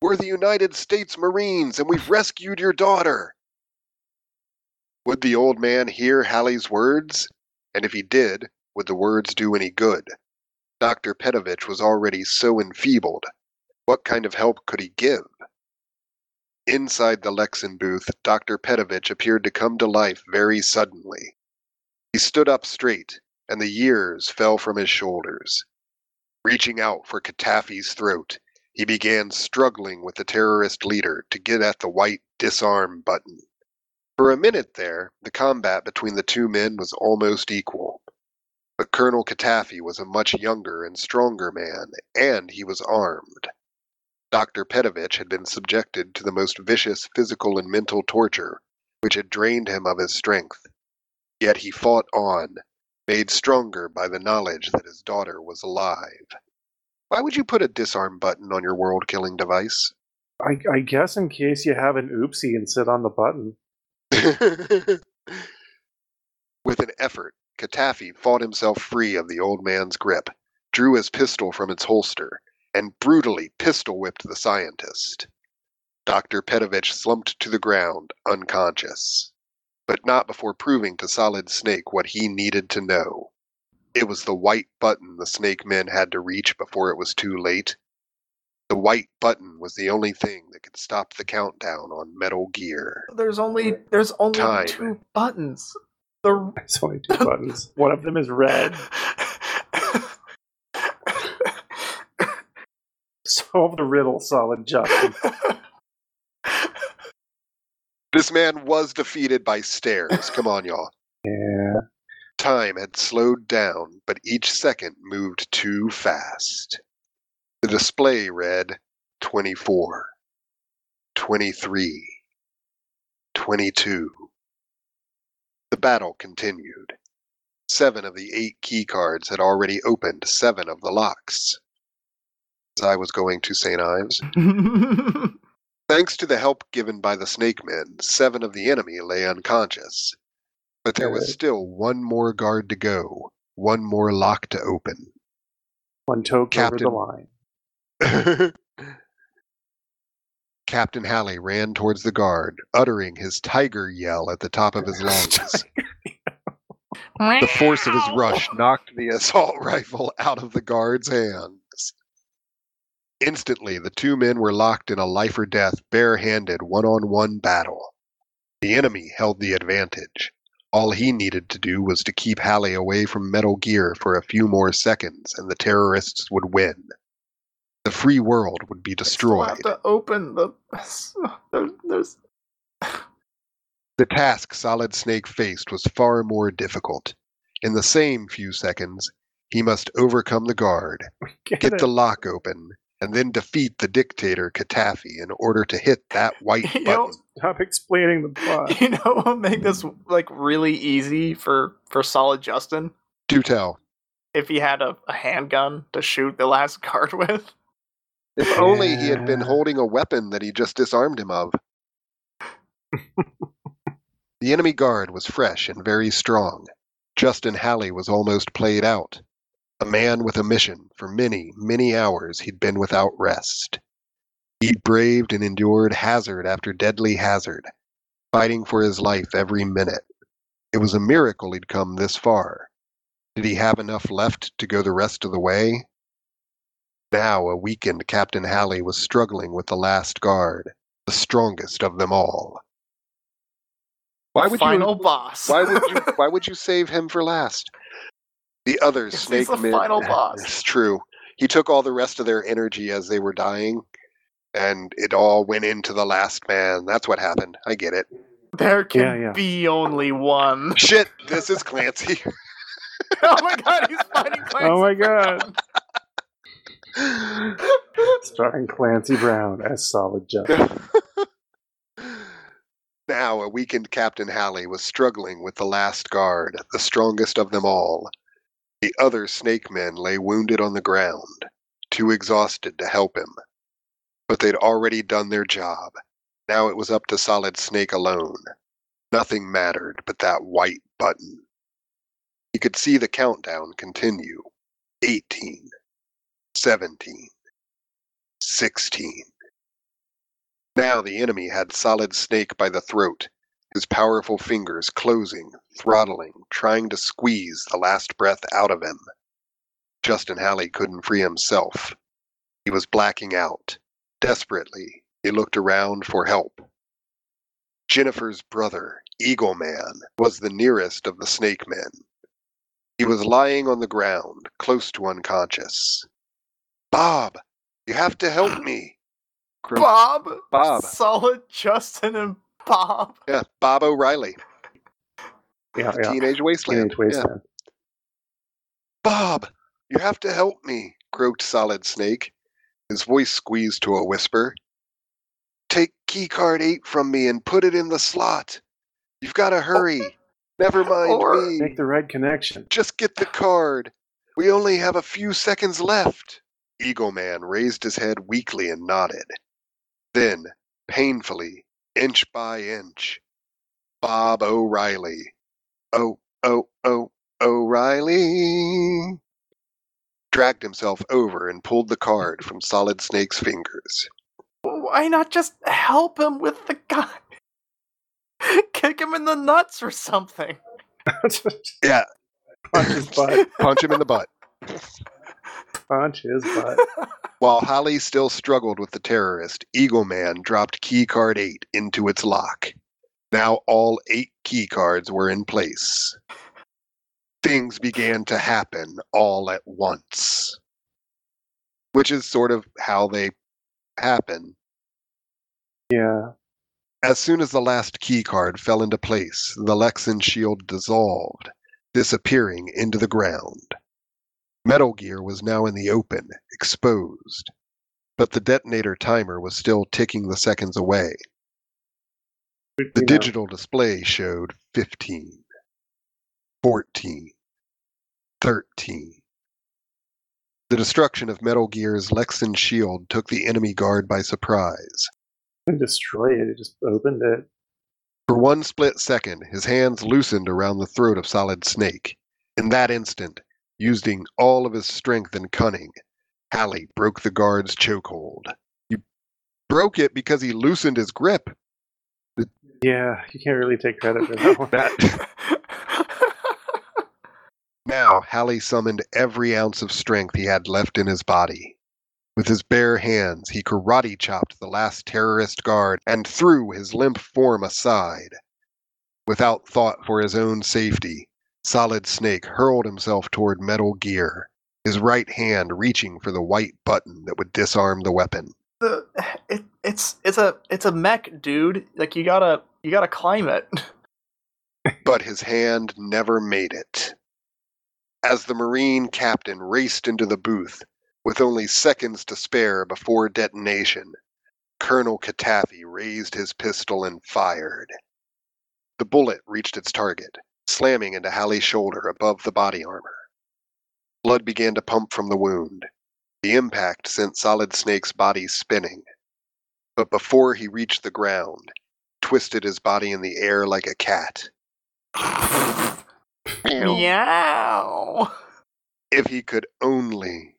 We're the United States Marines and we've rescued your daughter! Would the old man hear Halley's words? And if he did, would the words do any good? Dr. Petovich was already so enfeebled. What kind of help could he give? Inside the Lexan booth, Dr. Petovich appeared to come to life very suddenly. He stood up straight, and the years fell from his shoulders. Reaching out for Katafi's throat, he began struggling with the terrorist leader to get at the white disarm button. For a minute there, the combat between the two men was almost equal. But Colonel Katafi was a much younger and stronger man, and he was armed. Dr. Petovich had been subjected to the most vicious physical and mental torture, which had drained him of his strength. Yet he fought on, made stronger by the knowledge that his daughter was alive. Why would you put a disarm button on your world killing device? I, I guess in case you have an oopsie and sit on the button. With an effort, Katafi fought himself free of the old man's grip, drew his pistol from its holster, and brutally pistol whipped the scientist. Dr. Petovich slumped to the ground, unconscious, but not before proving to Solid Snake what he needed to know. It was the white button the Snake men had to reach before it was too late. The white button was the only thing that could stop the countdown on Metal Gear. There's only there's only Time. two buttons. The There's only two buttons. One of them is red. Solve the riddle, Solid Justin. This man was defeated by stairs. Come on, y'all. Yeah. Time had slowed down, but each second moved too fast. The display read 24, 23, 22. The battle continued. Seven of the eight key cards had already opened seven of the locks. As I was going to St. Ives, thanks to the help given by the snake men, seven of the enemy lay unconscious. But there was still one more guard to go, one more lock to open. One toke Captain. over the line. Captain Halley ran towards the guard, uttering his tiger yell at the top of his lungs. The force of his rush knocked the assault rifle out of the guard's hands. Instantly, the two men were locked in a life or death, barehanded, one on one battle. The enemy held the advantage. All he needed to do was to keep Halley away from Metal Gear for a few more seconds, and the terrorists would win. The free world would be destroyed. have to open the. There's, there's The task Solid Snake faced was far more difficult. In the same few seconds, he must overcome the guard, Get, get the lock open, and then defeat the dictator CaTaffy in order to hit that white You know- button. Stop explaining the plot. You know what would make this like really easy for for Solid Justin Do tell. if he had a, a handgun to shoot the last guard with. If only he had been holding a weapon that he just disarmed him of. the enemy guard was fresh and very strong. Justin Halley was almost played out. A man with a mission. For many, many hours he'd been without rest. He'd braved and endured hazard after deadly hazard, fighting for his life every minute. It was a miracle he'd come this far. Did he have enough left to go the rest of the way? Now, a weakened Captain Halley was struggling with the last guard, the strongest of them all. Why would Final you? boss. Why would you? Why would you save him for last? The other Because snake he's the men. final boss. It's true. He took all the rest of their energy as they were dying, and it all went into the last man. That's what happened. I get it. There can Yeah, yeah. be only one. Shit, this is Clancy. oh my god, he's fighting Clancy. Oh my god. Starring Clancy Brown as Solid Justin. now, a weakened Captain Halley was struggling with the last guard, the strongest of them all. The other snake men lay wounded on the ground, too exhausted to help him. But they'd already done their job. Now it was up to Solid Snake alone. Nothing mattered but that white button. He could see the countdown continue. 18, 17, 16. Now the enemy had Solid Snake by the throat, his powerful fingers closing, throttling, trying to squeeze the last breath out of him. Justin Halley couldn't free himself. He was blacking out. Desperately, he looked around for help. Jennifer's brother, Eagle Man, was the nearest of the snake men. He was lying on the ground, close to unconscious. Bob, you have to help me. Bob. Bob. Solid Justin and Bob. Yeah, Bob O'Reilly, Yeah, yeah. Teenage Wasteland. Teenage Yeah. Bob, you have to help me, croaked Solid Snake, his voice squeezed to a whisper. Take keycard 8 from me and put it in the slot. You've got to hurry. Never mind Or- me. Make the right connection. Just get the card. We only have a few seconds left. Eagle Man raised his head weakly and nodded. Then, painfully, inch by inch, Bob O'Reilly. Oh, oh, oh, O'Reilly. Dragged himself over and pulled the card from Solid Snake's fingers. Why not just help him with the gun? Kick him in the nuts or something. Yeah, Punch his butt. punch him in the butt. Punch his butt. While Halley still struggled with the terrorist, Eagle Man dropped keycard 8 into its lock. Now all eight keycards were in place. Things began to happen all at once. Which is sort of how they happen. Yeah. As soon as the last keycard fell into place, the Lexan shield dissolved, disappearing into the ground. Metal Gear was now in the open, exposed. But the detonator timer was still ticking the seconds away. The digital display showed 15, 14, 13. The destruction of Metal Gear's Lexan shield took the enemy guard by surprise. didn't destroy it. It just opened it. For one split second, his hands loosened around the throat of Solid Snake. In that instant, using all of his strength and cunning, Halley broke the guard's chokehold. He broke it because he loosened his grip. Yeah, you can't really take credit for that one. That Now, Halley summoned every ounce of strength he had left in his body. With his bare hands, he karate chopped the last terrorist guard and threw his limp form aside. Without thought for his own safety, Solid Snake hurled himself toward Metal Gear, his right hand reaching for the white button that would disarm the weapon. the, it, it's it's a it's a mech, dude. Like you gotta you gotta climb it. but his hand never made it. As the Marine captain raced into the booth, with only seconds to spare before detonation, Colonel CaTaffy raised his pistol and fired. The bullet reached its target, slamming into Halley's shoulder above the body armor. Blood began to pump from the wound. The impact sent Solid Snake's body spinning. But before he reached the ground, twisted his body in the air like a cat. Meow. If he could only.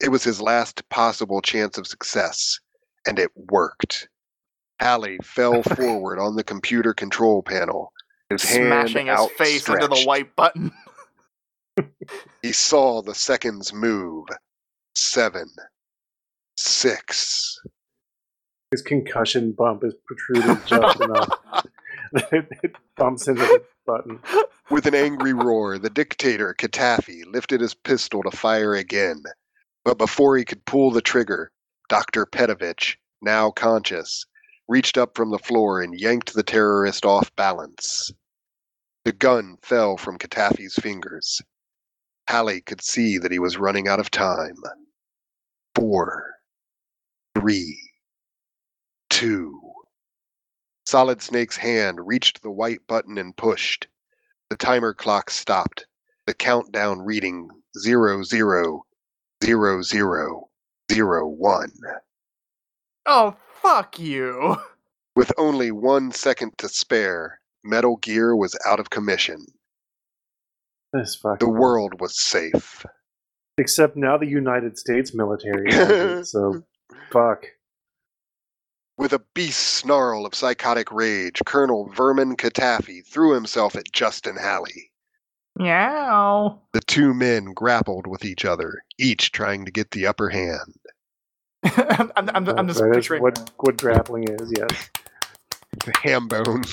It was his last possible chance of success, and it worked. Halley fell forward on the computer control panel, his Smashing hand his face into the white button. He saw the seconds move. Seven, six. His concussion bump is protruded just enough. it bumps into the button. With an angry roar, the dictator, CaTaffy, lifted his pistol to fire again. But before he could pull the trigger, Dr. Petovich, now conscious, reached up from the floor and yanked the terrorist off balance. The gun fell from CaTaffy's fingers. Halley could see that he was running out of time. Four, three, two. Solid Snake's hand reached the white button and pushed. The timer clock stopped, the countdown reading zero zero zero zero zero one. Oh fuck you. With only one second to spare, Metal Gear was out of commission. This fucking The world was safe. Except now the United States military it, so fuck. With a beast snarl of psychotic rage, Colonel Vermin CaTaffy threw himself at Justin Halley. Meow. The two men grappled with each other, each trying to get the upper hand. I'm, I'm, I'm, I'm just picturing what what grappling is. Yes. Hambone.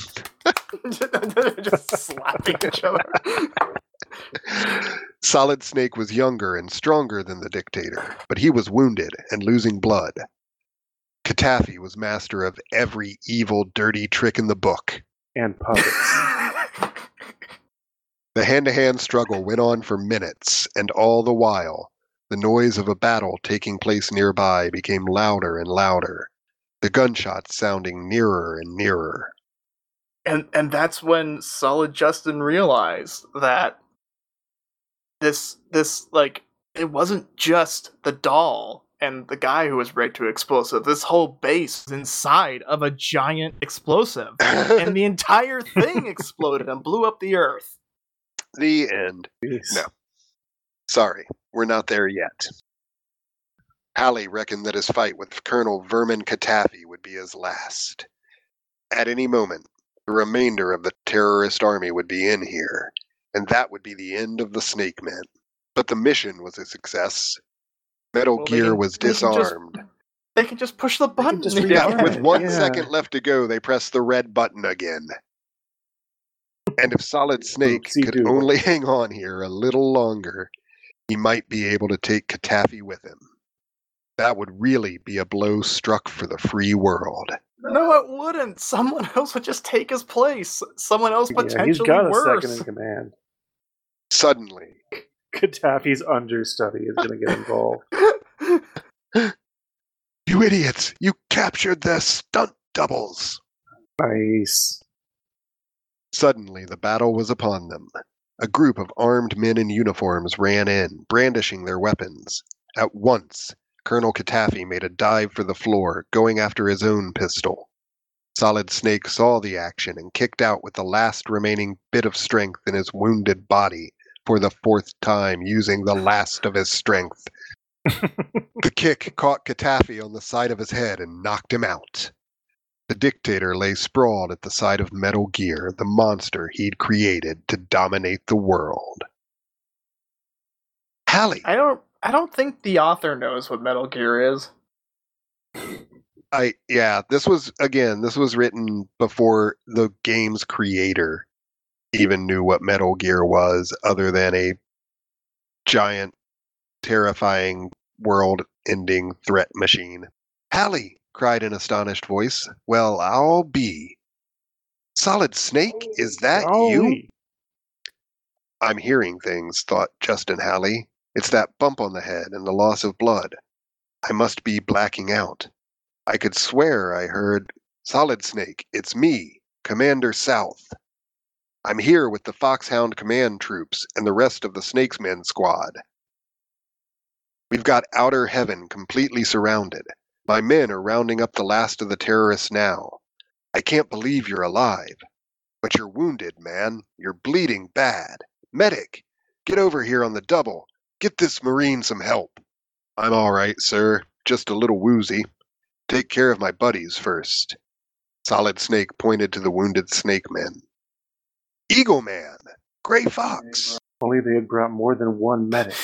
just slapping each other. Solid Snake was younger and stronger than the dictator, but he was wounded and losing blood. CaTaffy was master of every evil, dirty trick in the book. And puppets. The hand to hand struggle went on for minutes, and all the while, the noise of a battle taking place nearby became louder and louder, the gunshots sounding nearer and nearer. and and that's when solid justin realized that this this like it wasn't just the doll and the guy who was rigged to explosive this whole base was inside of a giant explosive and the entire thing exploded and blew up the earth the end. Jeez. No. Sorry, we're not there yet. Halley reckoned that his fight with Colonel Vermin CaTaffy would be his last. At any moment, the remainder of the terrorist army would be in here, and that would be the end of the Snake Men. But the mission was a success. Metal Well, Gear can- was they can just- disarmed. they can just push the button just again. Yeah, with it, one second yeah. left to go, they pressed the red button again. And if Solid Snake Oopsie could doodle. only hang on here a little longer, he might be able to take CaTaffy with him. That would really be a blow struck for the free world. No, it wouldn't. Someone else would just take his place. Someone else Yeah, he's potentially got a second in command. Suddenly, CaTaffy's understudy is going to get involved. you idiots, you captured their stunt doubles. nice. Suddenly, the battle was upon them. A group of armed men in uniforms ran in, brandishing their weapons. At once, Colonel CaTaffy made a dive for the floor, going after his own pistol. Solid Snake saw the action and kicked out with the last remaining bit of strength in his wounded body for the fourth time, using the last of his strength. the kick caught CaTaffy on the side of his head and knocked him out. The dictator lay sprawled at the side of Metal Gear, the monster he'd created to dominate the world. Halley, I don't. I don't think the author knows what Metal Gear is. I yeah, this was again, this was written before the game's creator even knew what Metal Gear was, other than a giant, terrifying, world-ending threat machine. Halley, cried an astonished voice. Well, I'll be. Solid Snake, is that you? I'm hearing things, thought Justin Halley. It's that bump on the head and the loss of blood. I must be blacking out. I could swear I heard Solid Snake, it's me, Commander South. I'm here with the Foxhound Command troops and the rest of the Snakesmen squad. We've got Outer Heaven completely surrounded. My men are rounding up the last of the terrorists now. I can't believe you're alive. But you're wounded, man. You're bleeding bad. Medic, get over here on the double. Get this Marine some help. I'm all right, sir. Just a little woozy. Take care of my buddies first. Solid Snake pointed to the wounded snake men. Eagle Man! Gray Fox! Uh, only they had brought more than one medic.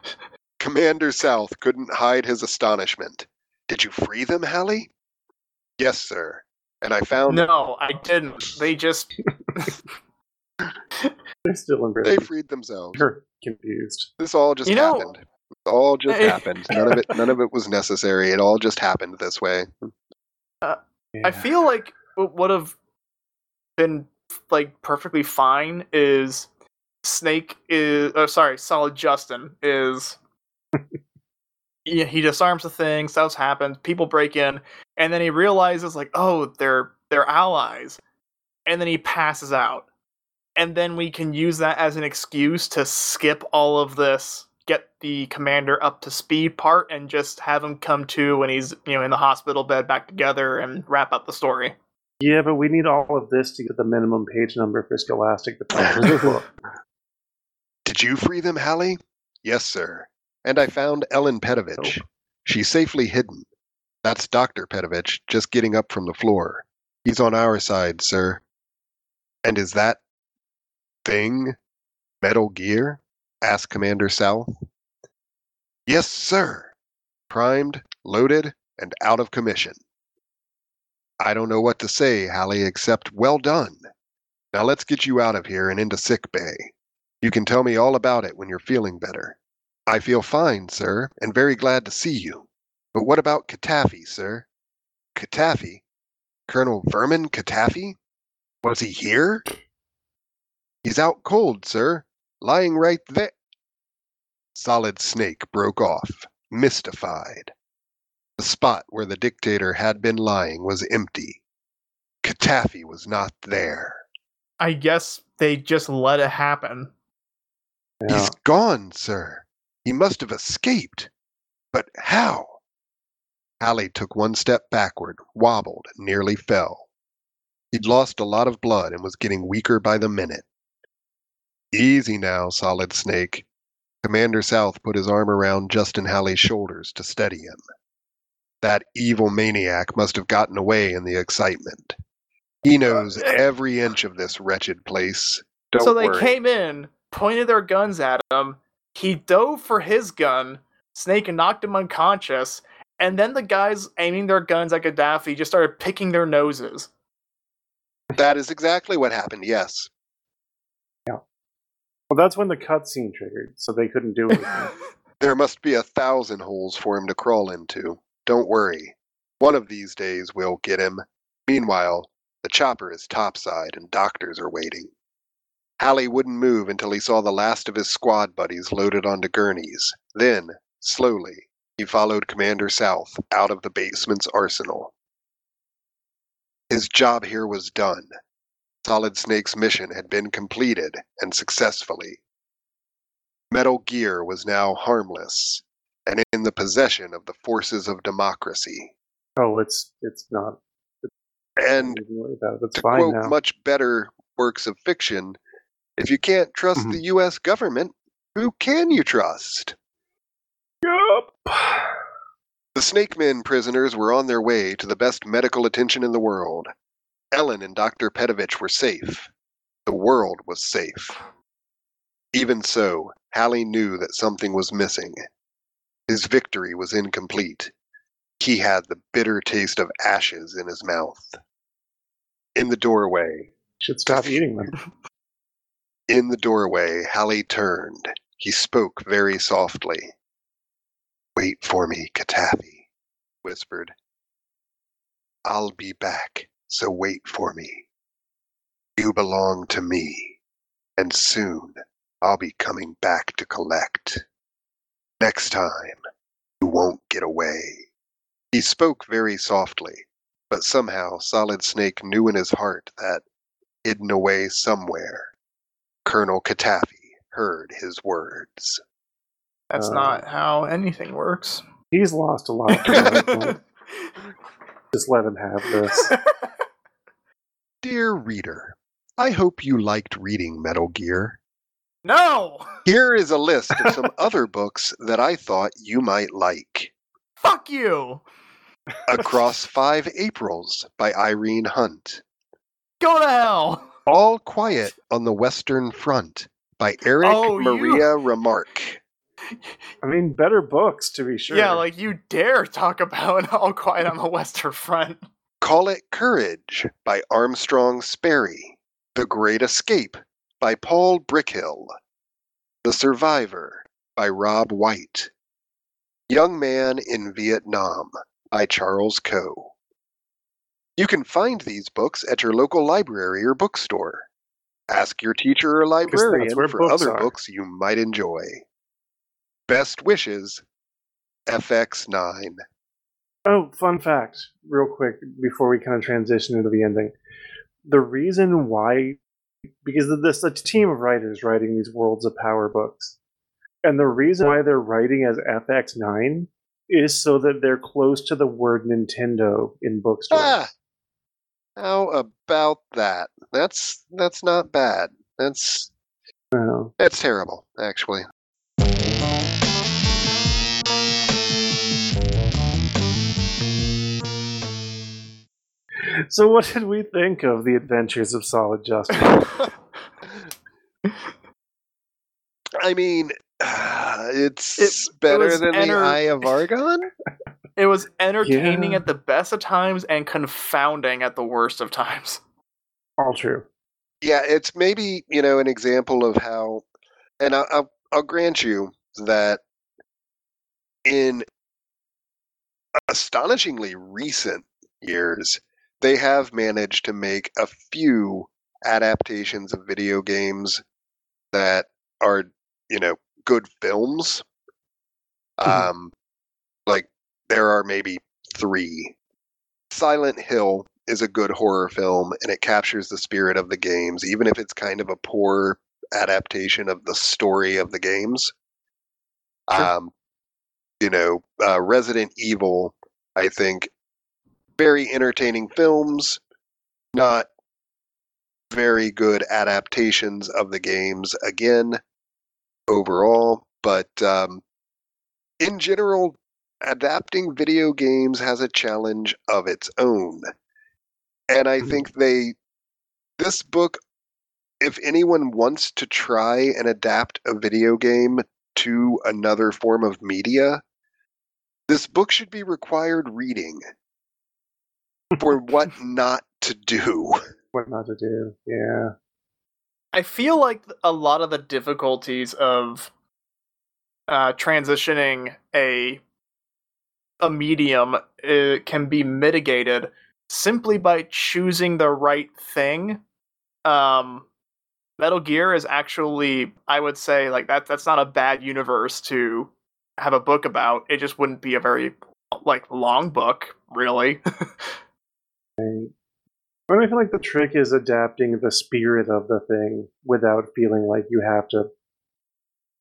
Commander South couldn't hide his astonishment. Did you free them, Halley? Yes, sir. And I found no, I didn't. They just. They're still in prison. they freed themselves. You're confused. This all just You know- happened. It all just happened. None of it none of it was necessary. It all just happened this way. Uh, I Yeah. feel like what would have been like perfectly fine is Snake is. Oh, sorry, Solid Justin is. yeah, he disarms the thing. Stuff happens. People break in, and then he realizes like, oh, they're they're allies, and then he passes out, and then we can use that as an excuse to skip all of this. Get the commander up to speed part and just have him come to when he's you know in the hospital bed back together and wrap up the story. Yeah, but we need all of this to get the minimum page number for Scholastic the. Did you free them, Halley? Yes, sir. And I found Ellen Petovich. She's safely hidden. That's Dr. Petovich just getting up from the floor. He's on our side, sir. And is that thing Metal Gear? asked Commander South. Yes, sir. Primed, loaded, and out of commission. I don't know what to say, Halley, except well done. Now let's get you out of here and into sick bay. You can tell me all about it when you're feeling better. I feel fine, sir, and very glad to see you. But what about CaTaffy, sir? CaTaffy? Colonel Vermin CaTaffy? Was he here? He's out cold, sir. Lying right there. Solid Snake broke off, mystified. The spot where the dictator had been lying was empty. CaTaffy was not there. I guess they just let it happen. Yeah. He's gone, sir. He must have escaped. But how? Halley took one step backward, wobbled, and nearly fell. He'd lost a lot of blood and was getting weaker by the minute. Easy now, Solid Snake. Commander South put his arm around Justin Halley's shoulders to steady him. That evil maniac must have gotten away in the excitement. He uh, knows every inch of this wretched place. Don't so they worry. came in, pointed their guns at him. He dove for his gun. Snake knocked him unconscious. And then the guys aiming their guns at Gaddafi just started picking their noses. That is exactly what happened, yes. Well, that's when the cutscene triggered, so they couldn't do anything. There must be a thousand holes for him to crawl into. Don't worry. One of these days we'll get him. Meanwhile, the chopper is topside and doctors are waiting. Halley wouldn't move until he saw the last of his squad buddies loaded onto gurneys. Then, slowly, he followed Commander South out of the basement's arsenal. His job here was done. Solid Snake's mission had been completed and successfully. Metal Gear was now harmless and in the possession of the forces of democracy. Oh, it's it's not. And worry about it. It's to fine quote now. much better works of fiction, if you can't trust Mhm. the US government, who can you trust? Yup. The Snake Men prisoners were on their way to the best medical attention in the world. Ellen and Dr. Petovich were safe. The world was safe. Even so, Halley knew that something was missing. His victory was incomplete. He had the bitter taste of ashes in his mouth. In the doorway, Should stop eating them. in the doorway, Halley turned. He spoke very softly. Wait for me, CaTaffy, whispered. I'll be back, so wait for me. You belong to me, and soon I'll be coming back to collect. Next time, you won't get away. He spoke very softly, but somehow Solid Snake knew in his heart that, hidden away somewhere, Colonel CaTaffy heard his words. That's Uh, not how anything works. He's lost a lot. from that point. Just let him have this. Dear reader, I hope you liked reading Metal Gear. no! Here is a list of some other books that I thought you might like. Fuck you! Across Five Aprils by Irene Hunt. Go to hell! All Quiet on the Western Front by Eric Oh, you- Maria Remarque. I mean, better books to be sure. Yeah, like you dare talk about All Quiet on the Western Front. Call It Courage by Armstrong Sperry. The Great Escape by Paul Brickhill. The Survivor by Robb White. Young Man in Vietnam by Charles Coe. You can find these books at your local library or bookstore. Ask your teacher or librarian for other are. books you might enjoy. Best wishes, FX9. Oh, fun fact, real quick, before we kind of transition into the ending. The reason why, because there's a team of writers writing these Worlds of Power books. And the reason why they're writing as FX9 is so that they're close to the word Nintendo in bookstores. Ah, how about that? That's that's not bad. That's that's terrible, actually. So, what did we think of the Adventures of Solid Justice? I mean, it's It- better was than enter- the Eye of Argon. It was entertaining Yeah. at the best of times and confounding at the worst of times. All true. Yeah, it's maybe you know an example of how, and I'll I'll, I'll grant you that in astonishingly recent years, they have managed to make a few adaptations of video games that are you know good films. Mhm. Um, like there are maybe three. Silent Hill is a good horror film and it captures the spirit of the games, even if it's kind of a poor adaptation of the story of the games. Sure. Um, you know, uh, Resident Evil, I think, very entertaining films, not very good adaptations of the games again overall, but um, in general, adapting video games has a challenge of its own. And I Mhm. think they, this book, if anyone wants to try and adapt a video game to another form of media, this book should be required reading for what not to do. What not to do. Yeah. I feel like a lot of the difficulties of uh, transitioning a a medium uh, can be mitigated simply by choosing the right thing. Um, Metal Gear is actually, I would say, like that. That's not a bad universe to have a book about. It just wouldn't be a very like long book, really. I feel like the trick is adapting the spirit of the thing without feeling like you have to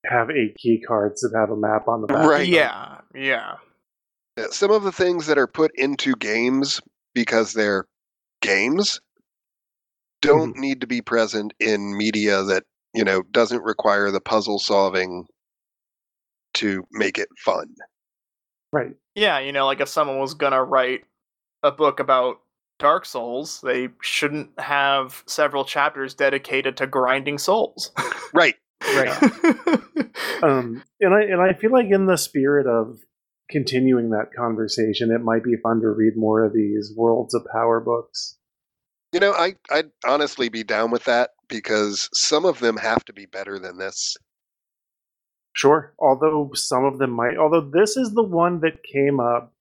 have eight key cards that have a map on the back. Right. yeah, yeah. Yeah, Some of the things that are put into games because they're games don't mm-hmm. need to be present in media that, you know, doesn't require the puzzle solving to make it fun. Right. Yeah, you know, like if someone was gonna write a book about Dark Souls, they shouldn't have several chapters dedicated to grinding souls. Right. Right. um, and I and I feel like in the spirit of continuing that conversation, it might be fun to read more of these Worlds of Power books. You know, I I'd honestly be down with that because some of them have to be better than this. Sure. Although some of them might. Although this is the one that came up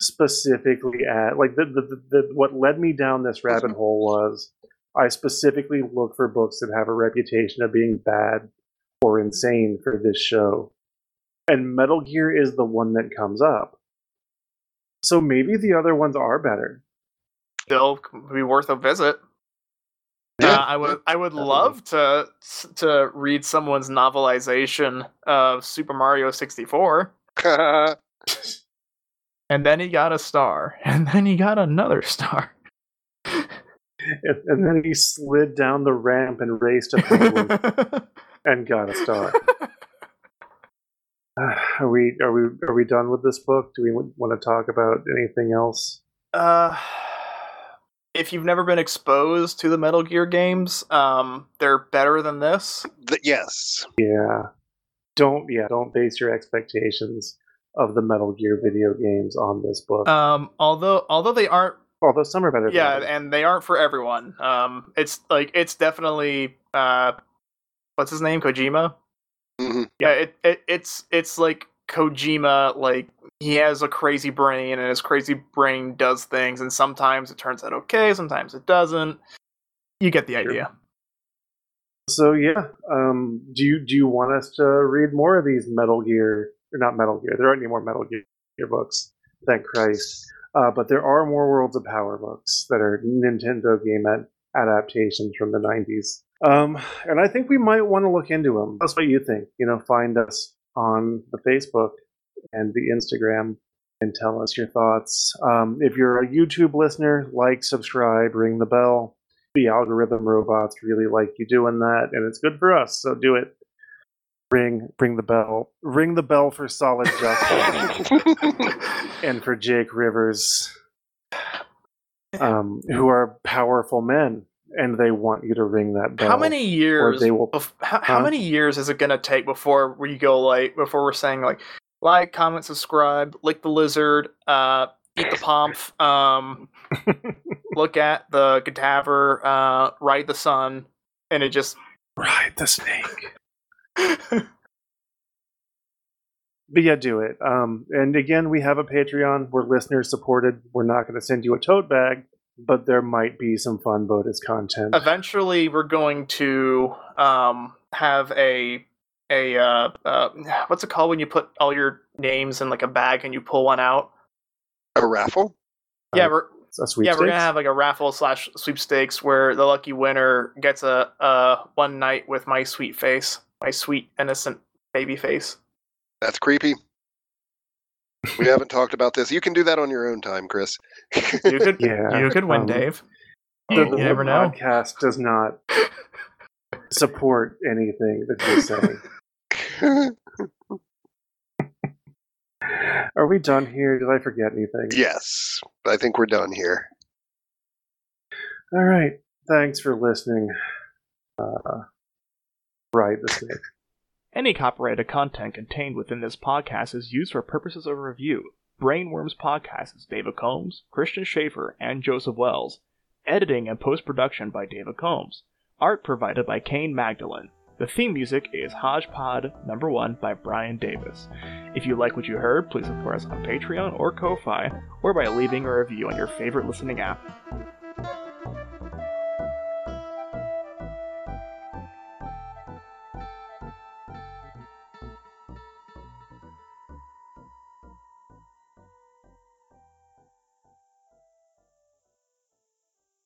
specifically at like the, the, the, the what led me down this rabbit hole was I specifically look for books that have a reputation of being bad or insane for this show. And Metal Gear is the one that comes up. So maybe the other ones are better. They'll be worth a visit. Yeah. Uh, I would I would love to to read someone's novelization of Super Mario 64. And then he got a star. And then he got another star. And, and then he slid down the ramp and raced a penguin and got a star. Uh, are we are we are we done with this book? Do we want to talk about anything else? uh, if you've never been exposed to the Metal Gear games, um, they're better than this. Th- yes. Yeah. Don't yeah, don't base your expectations of the Metal Gear video games on this book. Um, although although they aren't Although some are better yeah, others. and they aren't for everyone. Um, it's like it's definitely uh, what's his name, Kojima. hmm Yeah, it, it it's it's like Kojima. Like he has a crazy brain, and his crazy brain does things, and sometimes it turns out okay, sometimes it doesn't. You get the Sure. idea. So yeah, um, do you do you want us to read more of these Metal Gear? Or not Metal Gear. There aren't any more Metal Gear books. Thank Christ. Uh, but there are more Worlds of Power books that are Nintendo game ad- adaptations from the '90s. Um, and I think we might want to look into them. That's what you think. You know, find us on the Facebook and the Instagram and tell us your thoughts. Um, if you're a YouTube listener, like, subscribe, ring the bell the algorithm robots really like you doing that, and it's good for us. So do it. Ring, ring the bell. Ring the bell for solid justice and for Jake Rivers, um, who are powerful men, and they want you to ring that bell. How many years? they will- bef- how, how Huh? many years is it gonna take before we go like before we're saying like like, comment, subscribe, lick the lizard, uh, eat the pomp, um, look at the cadaver, uh, ride the sun, and it just Ride the snake. But yeah, do it. Um, and again, we have a Patreon. We're listener supported. We're not going to send you a tote bag, but there might be some fun bonus content. eventually we're going to um have a a uh, uh what's it called when you put all your names in like a bag and you pull one out A raffle? yeah Uh, we're A yeah we're gonna have like a raffle slash sweepstakes where the lucky winner gets a uh one night with my sweet face my sweet innocent baby face That's creepy. We haven't talked about this. You can do that on your own time, Chris. you could Yeah, you could win um, dave the, you, the you never know podcast does not support anything that you're saying. Are we done here? Did I forget anything? yes, I think we're done here. All right. Thanks for listening. Uh, right, the snake. Any copyrighted content contained within this podcast is used for purposes of review. Brainworms Podcast is David Combs, Christian Schaefer, and Joseph Wells. Editing and post production by David Combs. Art provided by Kane Magdalene. The theme music is Hodgepod Number One by Brian Davis. If you like what you heard, please support us on Patreon or Ko-Fi, or by leaving a review on your favorite listening app.